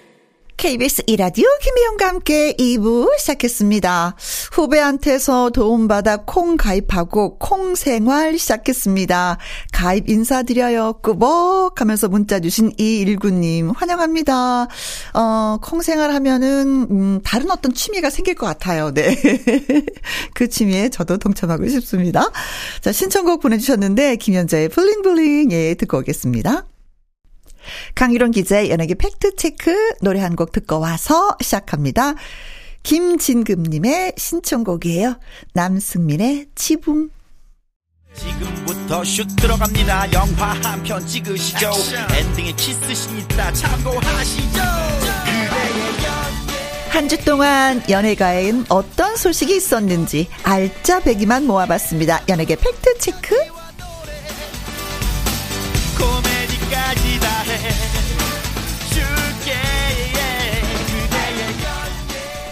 KBS 이라디오 김혜영과 함께 2부 시작했습니다. 후배한테서 도움받아 콩 가입하고 콩 생활 시작했습니다. 가입 인사드려요. 꾸벅 하면서 문자 주신 219님 환영합니다. 어, 콩 생활 하면은, 음, 다른 어떤 취미가 생길 것 같아요. 네. [laughs] 그 취미에 저도 동참하고 싶습니다. 자, 신청곡 보내주셨는데, 김연자의 블링블링, 예, 듣고 오겠습니다. 강유론 기자의 연예계 팩트체크 노래 한 곡 듣고 와서 시작합니다. 김진금님의 신청곡이에요. 남승민의 지붕. 지금부터 슛 들어갑니다. 영화 한 편 찍으시죠. 엔딩에 키스신 있다 참고하시죠. 한 주 동안 연예가엔 어떤 소식이 있었는지 알짜배기만 모아봤습니다. 연예계 팩트 체크.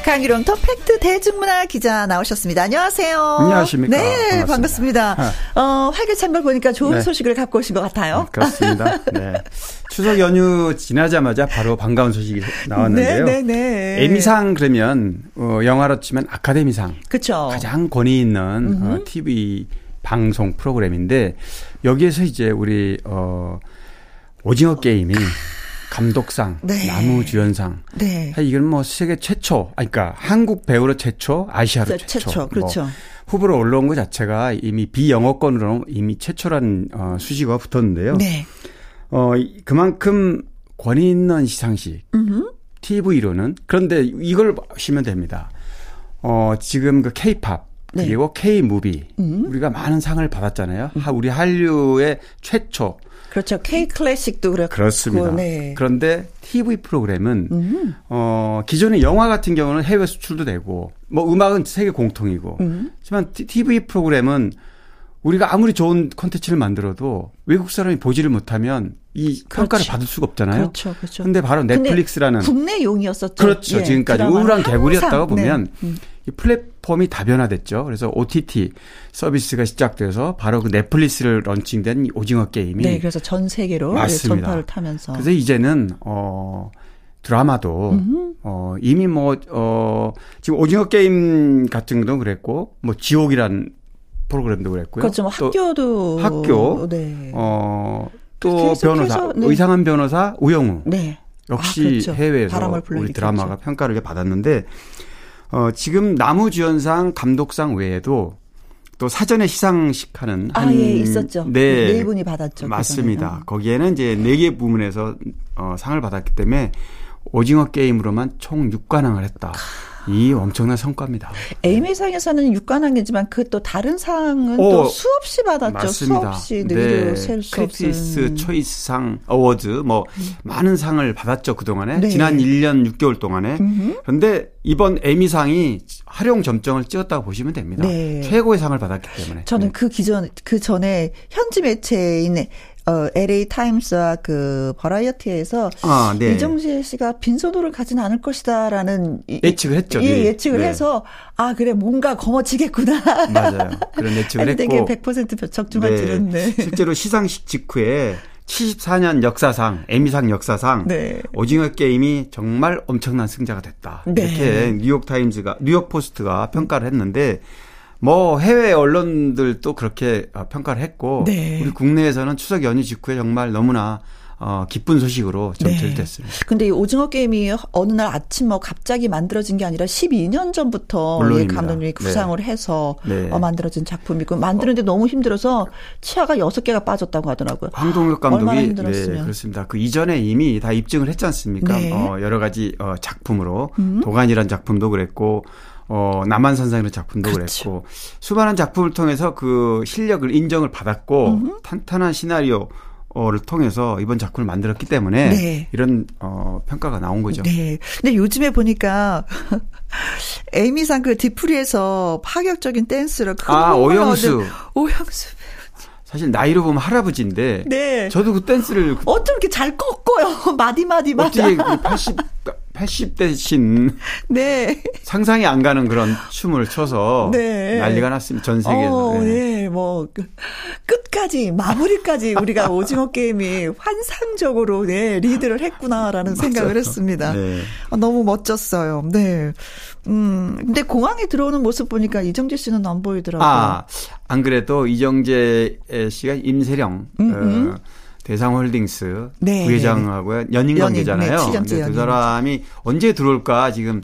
강유롱 더 팩트 대중문화 기자 나오셨습니다. 안녕하세요. 안녕하십니까. 네, 반갑습니다. 반갑습니다. 어, 활기찬 보니까 좋은 네. 소식을 갖고 오신 것 같아요. 네, 그렇습니다. 네. 추석 연휴 지나자마자 바로 반가운 소식이 나왔는데요. 네, 네, 네. 에미상 그러면 어, 영화로 치면 아카데미상. 그렇죠. 가장 권위 있는 어, TV 방송 프로그램인데 여기에서 이제 우리 어 오징어 게임이 감독상, 네. 나무주연상. 네. 이건 뭐 세계 최초, 아 그러니까 한국 배우로 최초, 아시아로 최초. 최초 뭐 그렇죠. 뭐 후보로 올라온 것 자체가 이미 비영어권으로 이미 최초라는 어, 수식어가 붙었는데요. 네. 어 그만큼 권위 있는 시상식. 음흠. TV로는 그런데 이걸 보시면 됩니다. 어 지금 그 K-팝 네. 그리고 K-무비 음. 우리가 많은 상을 받았잖아요. 음. 우리 한류의 최초 그렇죠. K 클래식도 그렇고. 그렇습니다. 네. 그런데 TV 프로그램은 음. 어 기존의 영화 같은 경우는 해외 수출도 되고 뭐 음악은 세계 공통이고. 음. 하지만 TV 프로그램은 우리가 아무리 좋은 콘텐츠를 만들어도 외국 사람이 보지를 못하면 이 평가를 그렇지. 받을 수가 없잖아요. 그렇죠, 그렇죠. 근데 바로 넷플릭스라는 국내용이었었죠. 그렇죠. 예, 지금까지 우울한 개구리였다고 보면 네. 음. 이 플랫폼이 다변화됐죠. 그래서 OTT 서비스가 시작돼서 바로 그 넷플릭스를 런칭된 오징어 게임이 네, 그래서 전 세계로 맞습니다. 전파를 타면서 그래서 이제는 어 드라마도 음흠. 어 이미 뭐어 지금 오징어 게임 같은 것도 그랬고 뭐 지옥이란 프로그램도 그랬고요. 그렇죠. 뭐 학교도 학교 네. 어또 변호사 네. 의상한 변호사 우영우 네. 역시 아, 그렇죠. 해외에서 우리 드라마가 평가를 받았는데 어, 지금 남우주연상 감독상 외에도 또 사전에 시상식하는 아, 예, 있었죠. 네. 네 분이 받았죠. 맞습니다. 그전에. 거기에는 이제 네 개 부문에서 어, 상을 받았기 때문에 오징어 게임으로만 총 6관왕을 했다. 이 엄청난 성과입니다. 에미상에서는 육관왕이지만 그 또 다른 상은 오, 또 수없이 받았죠. 맞습니다. 수없이 늘도 네. 셀 수 크리틱스 초이스상 어워즈 뭐 음. 많은 상을 받았죠 그동안에 네. 지난 1년 6개월 동안에. 음흠. 그런데 이번 에미상이 화룡점정을 찍었다고 보시면 됩니다. 네. 최고의 상을 받았기 때문에. 저는 네. 그 기존 그 전에 현지 매체인 어, LA 타임스와 그 버라이어티에서 아, 네. 이정재 씨가 빈손으로 가지는 않을 것이다라는 예측을 했죠. 예, 예측을 네. 해서 아 그래 뭔가 거머쥐겠구나. 맞아요. 그런 [laughs] 예측을 했고. 되게 100% 적중할지는. 네. 네. 실제로 시상식 직후에 74년 역사상, 에미상 역사상 네. 오징어 게임이 정말 엄청난 승자가 됐다. 네. 이렇게 뉴욕 타임즈가 뉴욕 포스트가 평가를 했는데 뭐 해외 언론들도 그렇게 어, 평가를 했고 네. 우리 국내에서는 추석 연휴 직후에 정말 너무나 어, 기쁜 소식으로 좀 네. 들렸습니다. 근데 이 오징어 게임이 어느 날 아침 뭐 갑자기 만들어진 게 아니라 12년 전부터 이 감독님이 구상을 네. 해서 네. 어, 만들어진 작품이고 만드는데 어. 너무 힘들어서 치아가 6개가 빠졌다고 하더라고요. 황동혁 감독이 네, 그렇습니다. 그 이전에 이미 다 입증을 했지 않습니까? 네. 어, 여러 가지 어, 작품으로 음. 도간이란 작품도 그랬고 어, 남한선상이라는 작품도 그렇죠. 그랬고 수많은 작품을 통해서 그 실력을 인정을 받았고 음흠. 탄탄한 시나리오 를 통해서 이번 작품을 만들었기 때문에 네. 이런 어 평가가 나온 거죠. 네. 근데 요즘에 보니까 [laughs] 에이미상 그 디프리에서 파격적인 댄스를 아 오영수 오영수 사실 나이로 보면 할아버지인데 네. 저도 그 댄스를 어쩜 이렇게 잘 꺾어요 [laughs] 마디 마디 마디 어떻게 80 80대신 네. 상상이 안 가는 그런 춤을 춰서 네. 난리가 났습니다. 전 세계에서. 어, 네. 네. 뭐그 끝까지 마무리까지 우리가 [laughs] 오징어 게임이 환상적으로 네, 리드를 했구나라는 생각을 했습니다. 네. 어, 너무 멋졌어요. 네. 음, 근데 공항에 들어오는 모습 보니까 이정재 씨는 안 보이더라고요. 아, 안 그래도 이정재 씨가 임세령 음, 음. 어, 대상홀딩스 네. 부회장하고 연인 관계잖아요. 네, 두 사람이 언제 들어올까 지금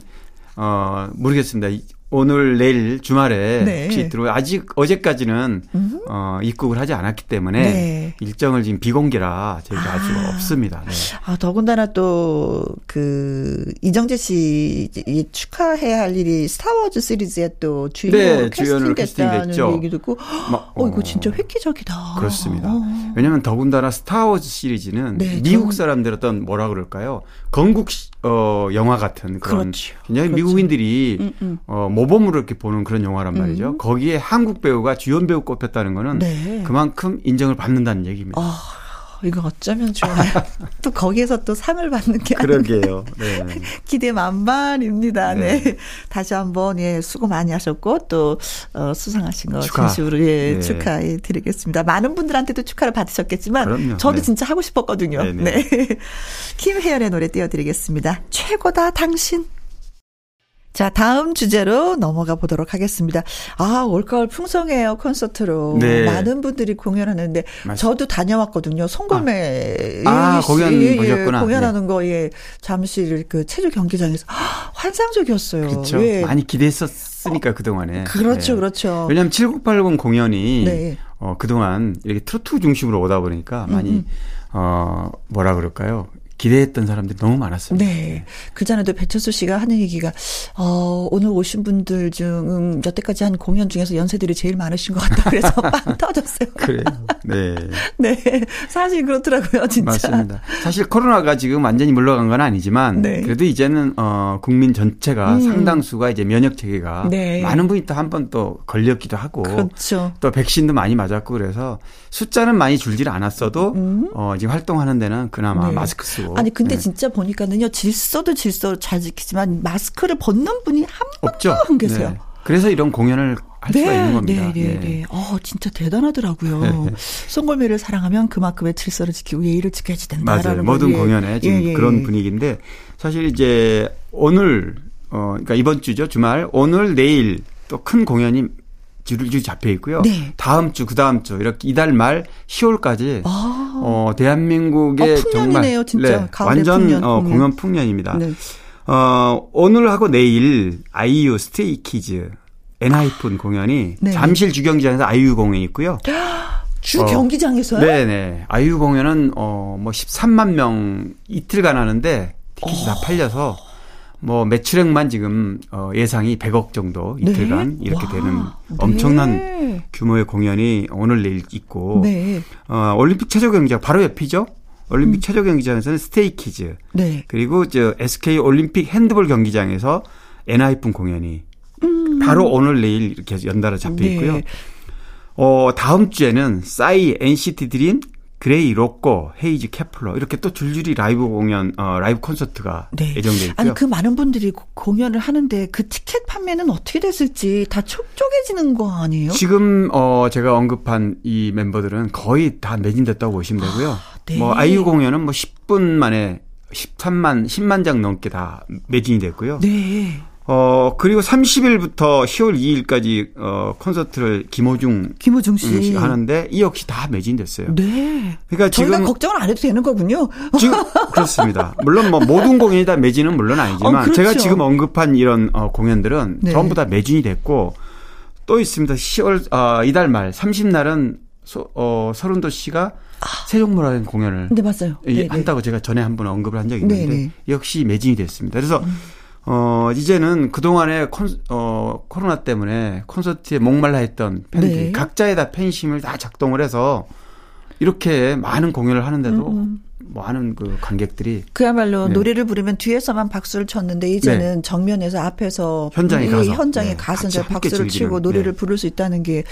어 모르겠습니다. 오늘 내일 주말에 네. 혹시 들어 아직 어제까지는 음. 어 입국을 하지 않았기 때문에 네. 일정을 지금 비공개라 저희가 아. 알 수가 없습니다. 네. 아 더군다나 또 그 이정재 씨 축하해야 할 일이 스타워즈 시리즈에 또 주인공 네, 캐스팅 됐다는 얘기 듣고 막, 어, 어 이거 진짜 획기적이다. 그렇습니다. 어. 왜냐하면 더군다나 스타워즈 시리즈는 네, 미국 사람들 어떤 뭐라 그럴까요? 건국 어 영화 같은 그런 그렇죠. 굉장히 그렇죠. 미국인들이 음, 음. 어 모범으로 이렇게 보는 그런 영화란 말이죠. 음. 거기에 한국 배우가 주연 배우 꼽혔다는 거는 네. 그만큼 인정을 받는다는 얘기입니다. 아. 이거 어쩌면 좋아요. [laughs] 또 거기에서 또 상을 받는 게 그러게요. 네. [laughs] 기대 만만입니다. 네. 네. 다시 한번 예 수고 많이 하셨고 또 어, 수상하신 거 축하. 진심으로 예 네. 축하해 드리겠습니다. 많은 분들한테도 축하를 받으셨겠지만 그럼요. 저도 네. 진짜 하고 싶었거든요. 네네. 네. [laughs] 김혜연의 노래 띄워드리겠습니다. 최고다 당신. 자, 다음 주제로 넘어가 보도록 하겠습니다. 아, 올가을 풍성해요, 콘서트로. 네. 많은 분들이 공연하는데, 맞습니다. 저도 다녀왔거든요. 송골매. 아, 아 공연 예, 보셨구나. 공연하는 네. 거, 예. 잠실 그 체조 경기장에서. 아, 환상적이었어요. 그렇죠. 예. 많이 기대했었으니까, 어, 그동안에. 그렇죠, 네. 그렇죠. 왜냐면 7980 공연이, 네. 어, 그동안 이렇게 트로트 중심으로 오다 보니까 많이, 음. 음. 어, 뭐라 그럴까요? 기대했던 사람들이 너무 많았습니다. 네. 네. 그 전에도 배철수 씨가 하는 얘기가, 어, 오늘 오신 분들 중 여태까지 한 공연 중에서 연세들이 제일 많으신 것 같다. 그래서 [laughs] 빵 터졌어요. 그래요. 네. [laughs] 네. 사실 그렇더라고요, 진짜. 맞습니다. 사실 코로나가 지금 완전히 물러간 건 아니지만, 네. 그래도 이제는, 어, 국민 전체가 음. 상당수가 이제 면역 체계가 네. 많은 분이 또 한 번 또 걸렸기도 하고, 그렇죠. 또 백신도 많이 맞았고 그래서 숫자는 많이 줄질 않았어도, 음. 어, 지금 활동하는 데는 그나마 네. 마스크 쓰고, 있고. 아니 근데 네. 진짜 보니까는요 질서도 질서 잘 지키지만 마스크를 벗는 분이 한 없죠. 안 계세요. 네. 그래서 이런 공연을 할 네, 수가 있는 겁니다. 네, 네, 네. 네. 어, 진짜 대단하더라고요. 네. 송골매를 사랑하면 그만큼의 질서를 지키고 예의를 지켜야지 된다라는 맞아요. 모든 예. 공연에 지금 예, 예. 그런 분위기인데 사실 이제 오늘 어 그러니까 이번 주죠 주말 오늘 내일 또 큰 공연이 줄줄이 잡혀 있고요. 네. 다음 주, 그 다음 주 이렇게 이달 말 10월까지 아. 어 대한민국의 어, 정말 진짜. 네, 완전 풍년. 어, 공연 풍년입니다. 네. 어 오늘하고 내일 아이유 스트레이 키즈 엔하이픈 공연이 네. 잠실 주경기장에서 아이유 공연이 있고요. [gasps] 주 경기장에서요? 어, 네네. 아이유 공연은 어뭐 13만 명 이틀간 하는데 티켓이 다 팔려서 뭐 매출액만 지금 어 예상이 100억 정도 이틀간 네? 이렇게 와, 되는 엄청난 네. 규모의 공연이 오늘 내일 있고 네. 어 올림픽 체조 경기장 바로 옆이죠. 올림픽 음. 체조 경기장에서는 스트레이키즈 네. 그리고 저 SK 올림픽 핸드볼 경기장에서 엔하이픈 공연이 음. 바로 오늘 내일 이렇게 연달아 잡혀 네. 있고요. 어 다음 주에는 싸이 NCT 드림 그레이 로꼬, 헤이즈 케플러 이렇게 또 줄줄이 라이브 공연, 어, 라이브 콘서트가 네. 예정돼 있고요. 아니 그 많은 분들이 공연을 하는데 그 티켓 판매는 어떻게 됐을지 다 촉촉해지는 거 아니에요? 지금 어 제가 언급한 이 멤버들은 거의 다 매진됐다고 보시면 되고요. 아, 네. 뭐 아이유 공연은 뭐 10분 만에 13만, 10만 장 넘게 다 매진이 됐고요. 네. 어, 그리고 30일부터 10월 2일까지 어, 콘서트를 김호중 김호중 씨 하는데 이 역시 다 매진됐어요. 네. 그러니까 지금 걱정을 안 해도 되는 거군요. 지금 [laughs] 그렇습니다. 물론 뭐 모든 공연이 다 매진은 물론 아니지만 어, 그렇죠. 제가 지금 언급한 이런 어, 공연들은 네. 전부 다 매진이 됐고 또 있습니다. 10월 어, 이달 말 30날은 소, 어, 서른도 씨가 아. 세종문화관 공연을 네, 맞아요. 네, 한다고 제가 전에 한번 언급을 한 적이 있는데 네, 네. 역시 매진이 됐습니다. 그래서 음. 어, 이제는 그동안에 콘, 어, 코로나 때문에 콘서트에 목말라 했던 팬들, 네. 각자의 다 팬심을 다 작동을 해서 이렇게 많은 공연을 하는데도 음. 음. 많은 그 관객들이 그야말로 네. 노래를 부르면 뒤에서만 박수를 쳤는데 이제는 네. 정면에서 앞에서 현장에 가서 현장에 네. 가서 이제 박수를 치고 노래를 네. 부를 수 있다는 게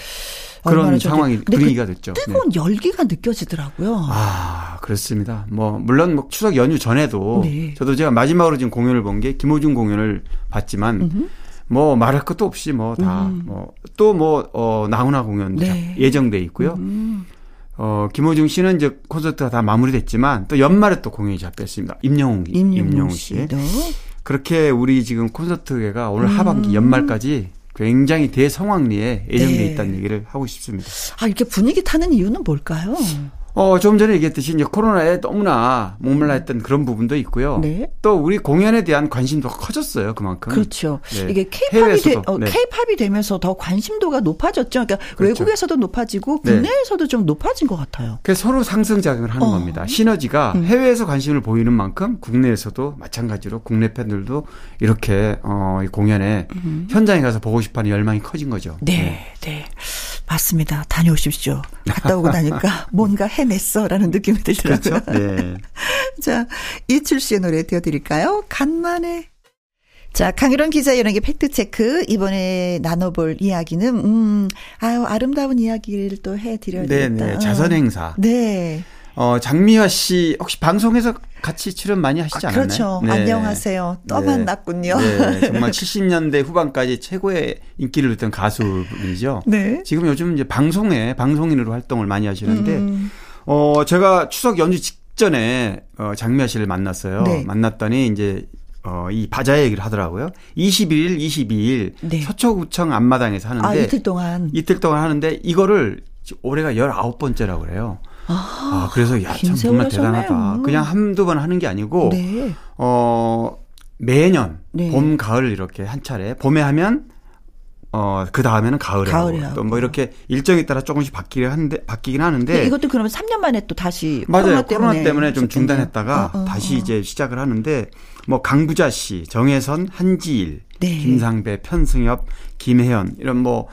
그런 상황이 분위기가 그 됐죠. 뜨거운 네. 열기가 느껴지더라고요. 아 그렇습니다. 뭐 물론 뭐 추석 연휴 전에도 네. 저도 제가 마지막으로 지금 공연을 본 게 김호중 공연을 봤지만 음흠. 뭐 말할 것도 없이 뭐 다 뭐 또뭐 어, 나훈아 공연 네. 예정돼 있고요. 음. 어, 김호중 씨는 이제 콘서트가 다 마무리됐지만 또 연말에 또 공연이 잡혔습니다. 임영웅, 임영웅 씨. 그렇게 우리 지금 콘서트가 오늘 음. 하반기 연말까지 굉장히 대성황리에 예정돼 네. 있다는 얘기를 하고 싶습니다. 아, 이렇게 분위기 타는 이유는 뭘까요? 어, 좀 전에 얘기했듯이 이제 코로나에 너무나 목말라 했던 그런 부분도 있고요. 네. 또 우리 공연에 대한 관심도 커졌어요, 그만큼. 그렇죠. 네. 이게 되, 어, 네. 케이팝이 되면서 더 관심도가 높아졌죠. 그러니까 그렇죠. 외국에서도 높아지고 네. 국내에서도 좀 높아진 것 같아요. 그 서로 상승 작용을 하는 어. 겁니다. 시너지가 음. 해외에서 관심을 보이는 만큼 국내에서도 마찬가지로 국내 팬들도 이렇게 어, 이 공연에 음. 현장에 가서 보고 싶어하는 열망이 커진 거죠. 네, 네. 네. 맞습니다. 다녀오십시오. 갔다 오고 나니까 [laughs] 뭔가 해냈어라는 느낌이 들더라고요. 그렇죠? 네. [laughs] 자, 이출 씨의 노래 띄워드릴까요? 간만에. 자, 강유론 기자 연예계 팩트체크. 이번에 나눠볼 이야기는, 음, 아유, 아름다운 이야기를 또 해드려야 되겠다. 네네. 자선행사. 네. 어, 장미화 씨 혹시 방송에서 같이 출연 많이 하시지 아, 않았나요? 그렇죠. 네. 안녕하세요. 또 네. 만났군요. 네. [laughs] 정말 70년대 후반까지 최고의 인기를 누렸던 가수분이죠. 네. 지금 요즘 이제 방송에 방송인으로 활동을 많이 하시는데 음. 어, 제가 추석 연휴 직전에 어, 장미화 씨를 만났어요. 네. 만났더니 이제 어, 이 바자 얘기를 하더라고요. 21일, 22일 네. 서초구청 앞마당에서 하는데 아, 이틀 동안 이틀 동안 하는데 이거를 올해가 19번째라고 그래요. 아, 아 그래서 야, 참 정말 대단하다. 그냥 한두 번 하는 게 아니고 네. 어 매년 네. 봄, 가을 이렇게 한 차례 봄에 하면 어, 그 다음에는 가을에 가을에 또뭐 이렇게 일정에 따라 조금씩 바뀌긴 하는데 바뀌긴 하는데 이것도 그러면 3년 만에 또 다시 맞아요. 코로나 때문에, 코로나 때문에 좀 중단했다가 어, 어, 다시 어. 이제 시작을 하는데 뭐 강부자 씨, 정혜선, 한지일, 네. 김상배, 편승엽, 김혜연 이런 뭐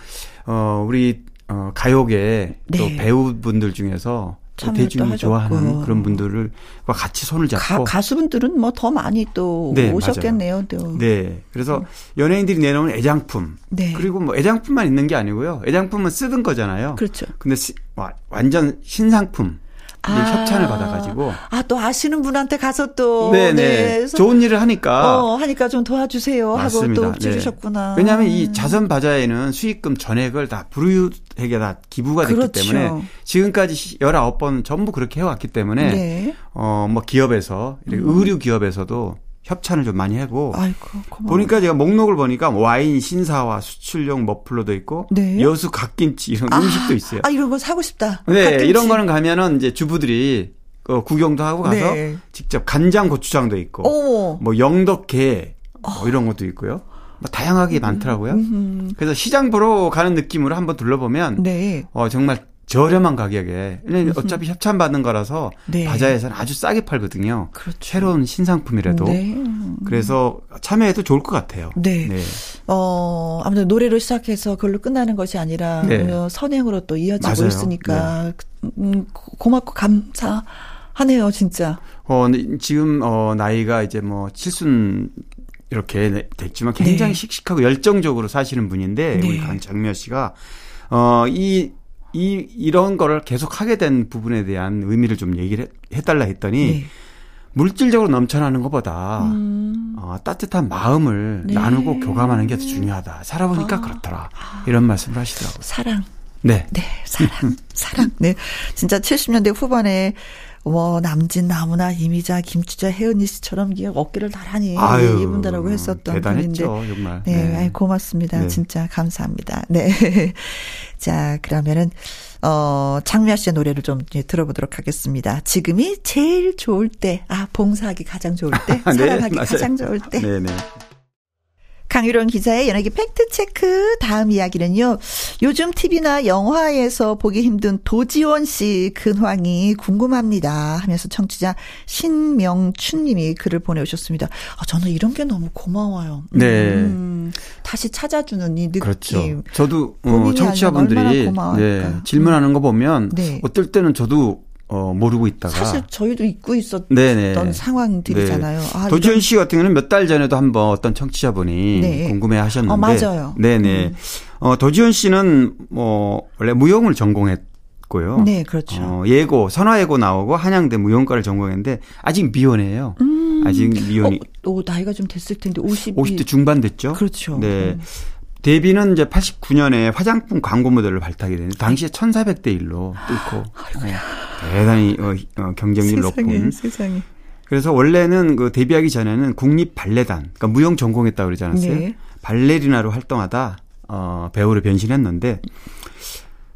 어, 우리 어, 가요계 네. 또 배우분들 중에서 대중이 좋아하는 그런 분들을 같이 손을 잡고 가, 수분들은 뭐 더 많이 또 네, 오셨겠네요. 또. 네. 그래서 연예인들이 내놓은 애장품 네. 그리고 뭐 애장품만 있는 게 아니고요. 애장품은 쓰던 거잖아요. 그렇죠. 근데 시, 완전 신상품 아. 협찬을 받아가지고. 아, 또 아시는 분한테 가서 또. 네네. 네. 좋은 일을 하니까. 어, 하니까 좀 도와주세요. 맞습니다. 하고 또 찌르셨구나. 네. 왜냐하면 이 자선 바자에는 수익금 전액을 다 불우에게 다 기부가 됐기 그렇죠. 때문에 지금까지 19번 전부 그렇게 해왔기 때문에. 네. 어, 뭐 기업에서, 음. 의류 기업에서도 협찬을 좀 많이 하고 아이고, 보니까 제가 목록을 보니까 와인 신사와 수출용 머플러도 있고 네. 여수 갓김치 이런 아, 음식도 있어요. 아 이런 거 사고 싶다. 네, 갓김치. 이런 거는 가면은 이제 주부들이 그 구경도 하고 가서 네. 직접 간장 고추장도 있고 오. 뭐 영덕게 뭐 이런 것도 있고요. 뭐 다양하게 음, 많더라고요. 음. 그래서 시장 보러 가는 느낌으로 한번 둘러보면 네. 어 정말 저렴한 가격에 어차피 협찬 받는 거라서 네. 바자에서는 아주 싸게 팔거든요. 그렇죠. 새로운 신상품이라도 네. 그래서 참여해도 좋을 것 같아요. 네. 네. 어 아무튼 노래로 시작해서 그걸로 끝나는 것이 아니라 네. 선행으로 또 이어지고 맞아요. 있으니까 네. 음, 고맙고 감사하네요, 진짜. 어 지금 어 나이가 이제 뭐 칠순 이렇게 됐지만 굉장히 네. 씩씩하고 열정적으로 사시는 분인데 우리 강장미아 씨가 어이 이 이런 거를 계속 하게 된 부분에 대한 의미를 좀 얘기를 해 달라 했더니 네. 물질적으로 넘쳐나는 것보다 음. 어, 따뜻한 마음을 네. 나누고 교감하는 게 더 중요하다. 살아보니까 아. 그렇더라. 이런 말씀을 하시더라고요. 사랑. 네. 네, 사랑. 사랑. 네. 진짜 70년대 후반에 뭐 남진 나무나 이미자 김추자 혜은이 씨처럼 어깨를 나란히 아유, 이분다라고 했었던 대단했죠, 분인데 정말. 네, 네. 아이, 고맙습니다. 네. 진짜 감사합니다. 네. [laughs] 자, 그러면은 어, 장미아 씨의 노래를 좀 들어보도록 하겠습니다. 지금이 제일 좋을 때, 아, 봉사하기 가장 좋을 때, [laughs] 네, 사랑하기 네, 가장 좋을 때. 네네. 강유론 기자의 연예계 팩트체크 다음 이야기는요. 요즘 TV나 영화에서 보기 힘든 도지원 씨 근황이 궁금합니다 하면서 청취자 신명춘 님이 글을 보내오셨습니다. 아, 저는 이런 게 너무 고마워요. 네. 음, 다시 찾아주는 이 느낌. 그렇죠. 저도 어, 청취자분들이 네, 질문하는 거 보면 네. 어떨 때는 저도 어, 모르고 있다가. 사실 저희도 잊고 있었던 네네. 상황들이잖아요. 네. 아, 도지현 씨 같은 경우는 몇 달 전에도 한번 어떤 청취자분이 네. 궁금해 하셨는데. 어, 맞아요. 네네. 음. 어, 도지현 씨는 뭐, 원래 무용을 전공했고요. 네, 그렇죠. 어, 예고, 선화예고 나오고 한양대 무용과를 전공했는데 아직 미혼이에요. 음. 아직 미혼이. 어, 어, 나이가 좀 됐을 텐데 50. 50대 중반 됐죠. 그렇죠. 네. 음. 데뷔는 이제 89년에 화장품 광고 모델을 발탁이 되는데 당시에 1,400대 1로 뚫고 네, 대단히 어, 어, 경쟁률 세상에, 높은 세상에. 그래서 원래는 그 데뷔하기 전에는 국립 발레단 그러니까 무용 전공했다고 그러지 않았어요? 네. 발레리나로 활동하다 어, 배우로 변신했는데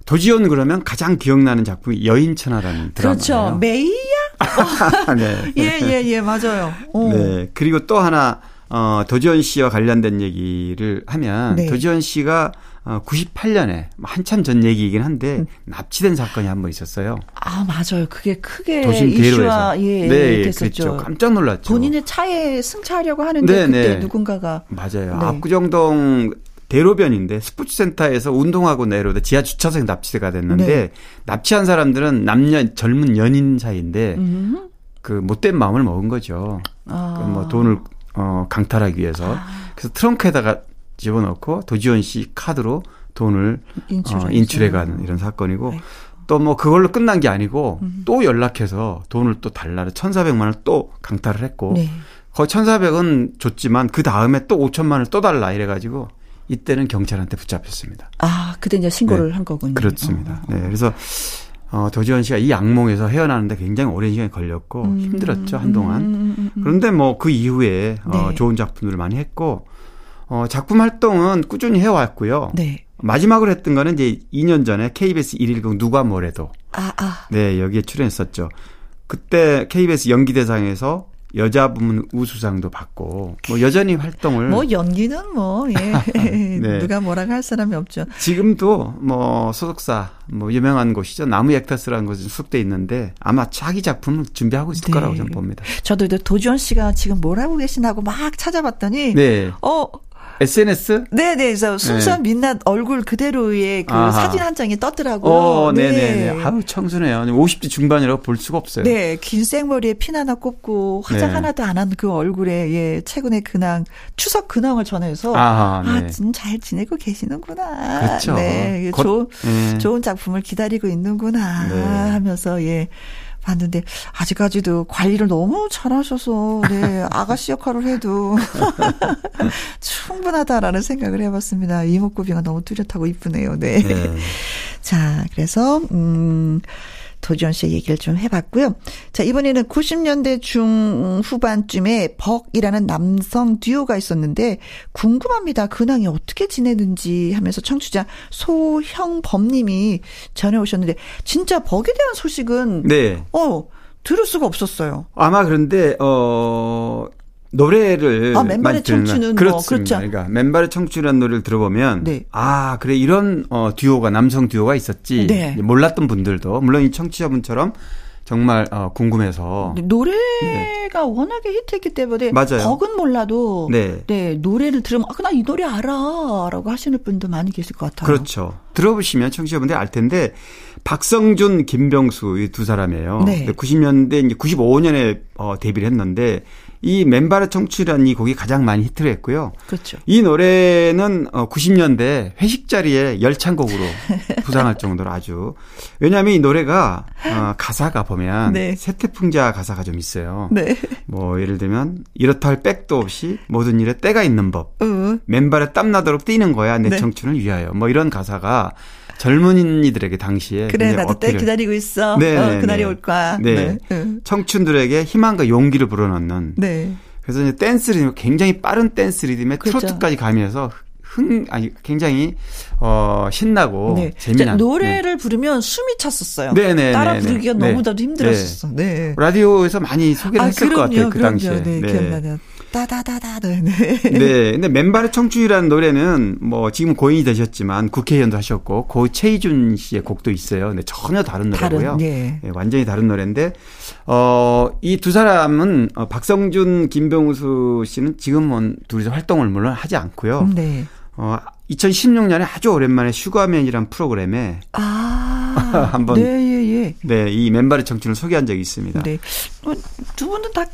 도지온 그러면 가장 기억나는 작품이 여인천하라는 드라마예요. 그렇죠. 메이야? [laughs] 네. 예, 예, 예, 맞아요. 오. 네. 그리고 또 하나 어 도지원 씨와 관련된 얘기를 하면 네. 도지원 씨가 어, 98년에 한참 전 얘기이긴 한데 음. 납치된 사건이 한 번 있었어요. 아 맞아요. 그게 크게 도심 이슈화 예, 네, 됐었죠. 그렇죠. 깜짝 놀랐죠. 본인의 차에 승차하려고 하는데 네, 그때 네. 누군가가 맞아요. 네. 압구정동 대로변인데 스포츠센터에서 운동하고 내려오다 지하 주차장에 납치가 됐는데 네. 납치한 사람들은 남녀 젊은 연인 사이인데 음. 그 못된 마음을 먹은 거죠. 아. 그 뭐 돈을 어 강탈하기 위해서 아. 그래서 트렁크에다가 집어넣고 도지원 씨 카드로 돈을 인출해, 어, 인출해가는 이런 사건이고 네. 또뭐 그걸로 끝난 게 아니고 음. 또 연락해서 돈을 또 달라를 1,400만 원을 또 강탈을 했고 네. 거의 1,400은 줬지만 그 다음에 또 5천만 원을 또 달라 이래가지고 이때는 경찰한테 붙잡혔습니다. 아 그때 이제 신고를 네. 한 거군요. 그렇습니다. 어. 네 그래서 어, 도지원 씨가 이 악몽에서 헤어나는데 굉장히 오랜 시간이 걸렸고 음. 힘들었죠 한동안. 음, 음, 음, 그런데 뭐 그 이후에 어, 네. 좋은 작품들을 많이 했고 어, 작품 활동은 꾸준히 해왔고요. 네. 마지막으로 했던 거는 이제 2년 전에 KBS 110 누가 뭐래도. 아, 아. 네, 여기에 출연했었죠. 그때 KBS 연기대상에서 여자 부문 우수상도 받고 뭐 여전히 활동을 뭐 연기는 뭐 예. [laughs] 네. 누가 뭐라고 할 사람이 없죠. 지금도 뭐 소속사 뭐 유명한 곳이죠 나무 액터스라는 곳에 속돼 있는데 아마 자기 작품을 준비하고 있을 네. 거라고 저는 봅니다. 저도 도지원 씨가 지금 뭘 하고 계시나고 막 찾아봤더니 네. 어 SNS? 네네. 그래서 순수한 네. 민낯 얼굴 그대로의 그 아하. 사진 한 장이 떴더라고요. 어, 네네네. 네. 아우, 청순해요. 50대 중반이라고 볼 수가 없어요. 네. 긴 생머리에 핀 하나 꼽고 화장 네. 하나도 안 한 그 얼굴에, 예, 최근에 근황, 추석 근황을 전해서. 아하, 네. 아, 잘 지내고 계시는구나. 그렇죠. 네. 곧, 좋은, 네. 좋은 작품을 기다리고 있는구나. 네. 하면서, 예. 봤는데 아직까지도 관리를 너무 잘하셔서 네 [laughs] 아가씨 역할을 해도 [laughs] 충분하다라는 생각을 해봤습니다. 이목구비가 너무 뚜렷하고 이쁘네요. 네. 네. [laughs] 자 그래서 음. 도지원 씨의 얘기를 좀 해봤고요. 자, 이번에는 90년대 중후반쯤에 벅이라는 남성 듀오가 있었는데 궁금합니다. 근황이 어떻게 지내는지 하면서 청취자 소형범님이 전해오셨는데 진짜 벅에 대한 소식은 네. 어 들을 수가 없었어요. 아마 그런데 어 노래를 아, 맨발의 청춘은 뭐, 그렇습니다. 뭐. 그러니까 맨발의 청춘이라는 노래를 들어보면 네. 아 그래 이런 어 듀오가 남성 듀오가 있었지 네. 몰랐던 분들도 물론 이 청취자분처럼 정말 어, 궁금해서 노래가 네. 워낙에 히트했기 때문에 맞아요. 덕은 몰라도 네. 네 노래를 들으면 아, 나이 노래 알아라고 하시는 분도 많이 계실 것 같아요. 그렇죠. 들어보시면 청취자분들 알 텐데 박성준, 김병수 이 두 사람이에요. 네. 90년대 이제 95년에 어, 데뷔를 했는데 이 맨발의 청취라는 이 곡이 가장 많이 히트를 했고요. 그렇죠. 이 노래는 90년대 어, 회식 자리에 열창곡으로 [laughs] 부상할 정도로 아주 왜냐하면 이 노래가 어, 가사가 보면 네. 세태풍자 가사가 좀 있어요. 네. 뭐 예를 들면 이렇다 할 백도 없이 모든 일에 때가 있는 법. 으. 맨발에 땀 나도록 뛰는 거야 내 네. 청춘을 위하여. 뭐 이런 가사가 젊은이들에게 당시에 그래 나도 때 기다리고 있어. 네, 어, 그날이 올 거야. 네. 네. 청춘들에게 희망과 용기를 불어넣는. 네. 그래서 이제 댄스 리듬 굉장히 빠른 댄스 리듬에 그렇죠. 트로트까지 가면서 흥 아니 굉장히 어 신나고 네. 재미난 노래를 네. 부르면 숨이 찼었어요. 네네 따라. 부르기가 네. 너무나도 힘들었었어. 네. 라디오에서 많이 소개를 아, 했을 그럼요, 것 같아요 그 그럼요. 당시에. 네, 네. 기억나요. 따다다다. 네. 네. 근데 맨발의 청춘이라는 노래는 뭐 지금 고인이 되셨지만 국회의원도 하셨고 고 최희준 씨의 곡도 있어요. 근데 전혀 다른 노래고요. 다른, 예. 네, 완전히 다른 노래인데 어이 두 사람은 어, 박성준, 김병수 씨는 지금은 둘이서 활동을 물론 하지 않고요. 네. 어 2016년에 아주 오랜만에 슈가맨이란 프로그램에 아, [laughs] 한번 네, 예, 예. 네, 이 맨발의 청춘을 소개한 적이 있습니다. 네. 어, 두 분은 다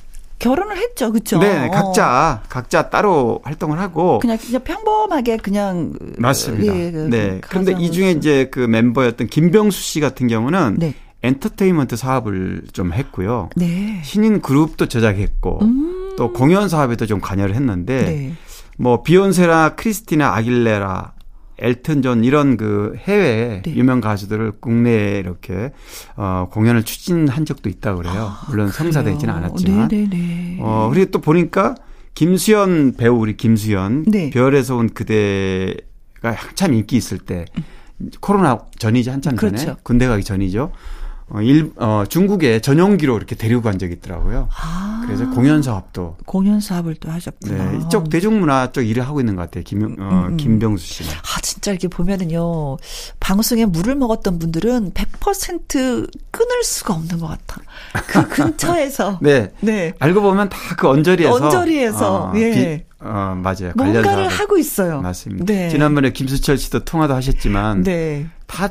결혼을 했죠, 그렇죠? 네, 각자 각자 따로 활동을 하고 그냥 그냥 평범하게 그냥 맞습니다. 예, 그, 네, 그런데 이 중에 이제 그 멤버였던 김병수 씨 같은 경우는 네. 엔터테인먼트 사업을 좀 했고요. 네. 신인 그룹도 제작했고 음. 또 공연 사업에도 좀 관여를 했는데 네. 뭐 비욘세랑 크리스티나 아길레라 엘튼 존 이런 그 해외 네. 유명 가수들을 국내에 이렇게 어 공연을 추진한 적도 있다 그래요. 아, 물론 성사되지는 않았지만. 네네네. 어 그리고 또 보니까 김수현 배우 우리 김수현 네. 별에서 온 그대가 한참 인기 있을 때 코로나 전이지 한참 전에 그렇죠. 군대 가기 전이죠. 어, 일, 어, 중국에 전용기로 이렇게 데리고 간 적이 있더라고요. 아. 그래서 공연 사업도. 공연 사업을 또 하셨구나. 네. 이쪽 대중문화 쪽 일을 하고 있는 것 같아요. 김, 어, 음, 음. 김병수 씨는. 아, 진짜 이렇게 보면은요. 방송에 물을 먹었던 분들은 100% 끊을 수가 없는 것 같아. 그 [laughs] 근처에서. 네. 네. 알고 보면 다 그 언저리에서. 언저리에서. 어, 예. 비, 어, 맞아요. 뭔가를 하고 있어요. 맞습니다. 네. 지난번에 김수철 씨도 통화도 하셨지만. 네. 다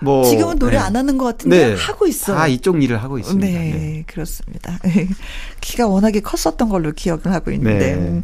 뭐 지금은 노래 네. 안 하는 것 같은데 네. 하고 있어요. 다 이쪽 일을 하고 있습니다. 네, 네. 그렇습니다. [laughs] 키가 워낙에 컸었던 걸로 기억을 하고 있는데. 네. 음.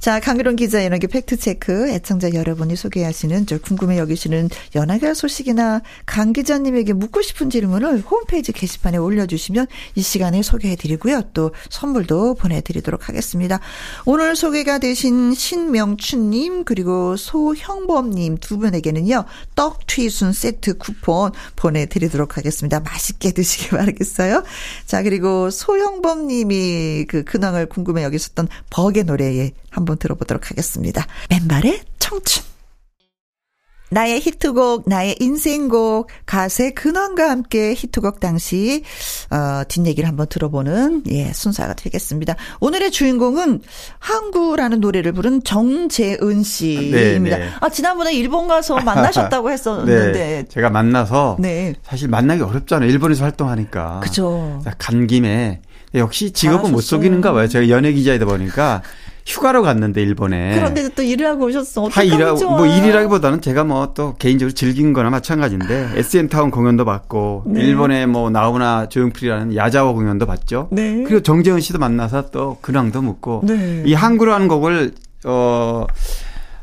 자, 강유론 기자 연예계 팩트 체크 애청자 여러분이 소개하시는 저 궁금해 여기시는 연예계 소식이나 강 기자님에게 묻고 싶은 질문을 홈페이지 게시판에 올려주시면 이 시간에 소개해드리고요. 또 선물도 보내드리도록 하겠습니다. 오늘 소개가 되신 신명춘님 그리고 소형범님 두 분에게는요. 떡 튀순 세트 쿠폰 보내드리도록 하겠습니다. 맛있게 드시기 [laughs] 바라겠어요. 자, 그리고 소형범님이 그 근황을 궁금해 여기셨던 버의 노래에 한번 들어보도록 하겠습니다. 맨발의 청춘. 나의 히트곡, 나의 인생곡, 가수의 근원과 함께 히트곡 당시, 어, 뒷얘기를 한번 들어보는, 예, 순서가 되겠습니다. 오늘의 주인공은 항구라는 노래를 부른 정재은 씨입니다. 네, 네. 아, 지난번에 일본 가서 만나셨다고 [laughs] 했었는데. 네, 제가 만나서. 네. 사실 만나기 어렵잖아요. 일본에서 활동하니까. 그죠. 간 김에 역시 직업은 못 속이는가 봐요. 제가 연예 기자이다 보니까 휴가로 갔는데 일본에. 그런데 또 일을 하고 오셨어. 다 일하고 좋아. 뭐 일이라기보다는 제가 뭐 또 개인적으로 즐긴 거나 마찬가지인데 SN 타운 공연도 봤고 네. 일본에 뭐 나우나 조용필이라는 야자오 공연도 봤죠. 네. 그리고 정재은 씨도 만나서 또 근황도 묻고 네. 이 한구라는 곡을 어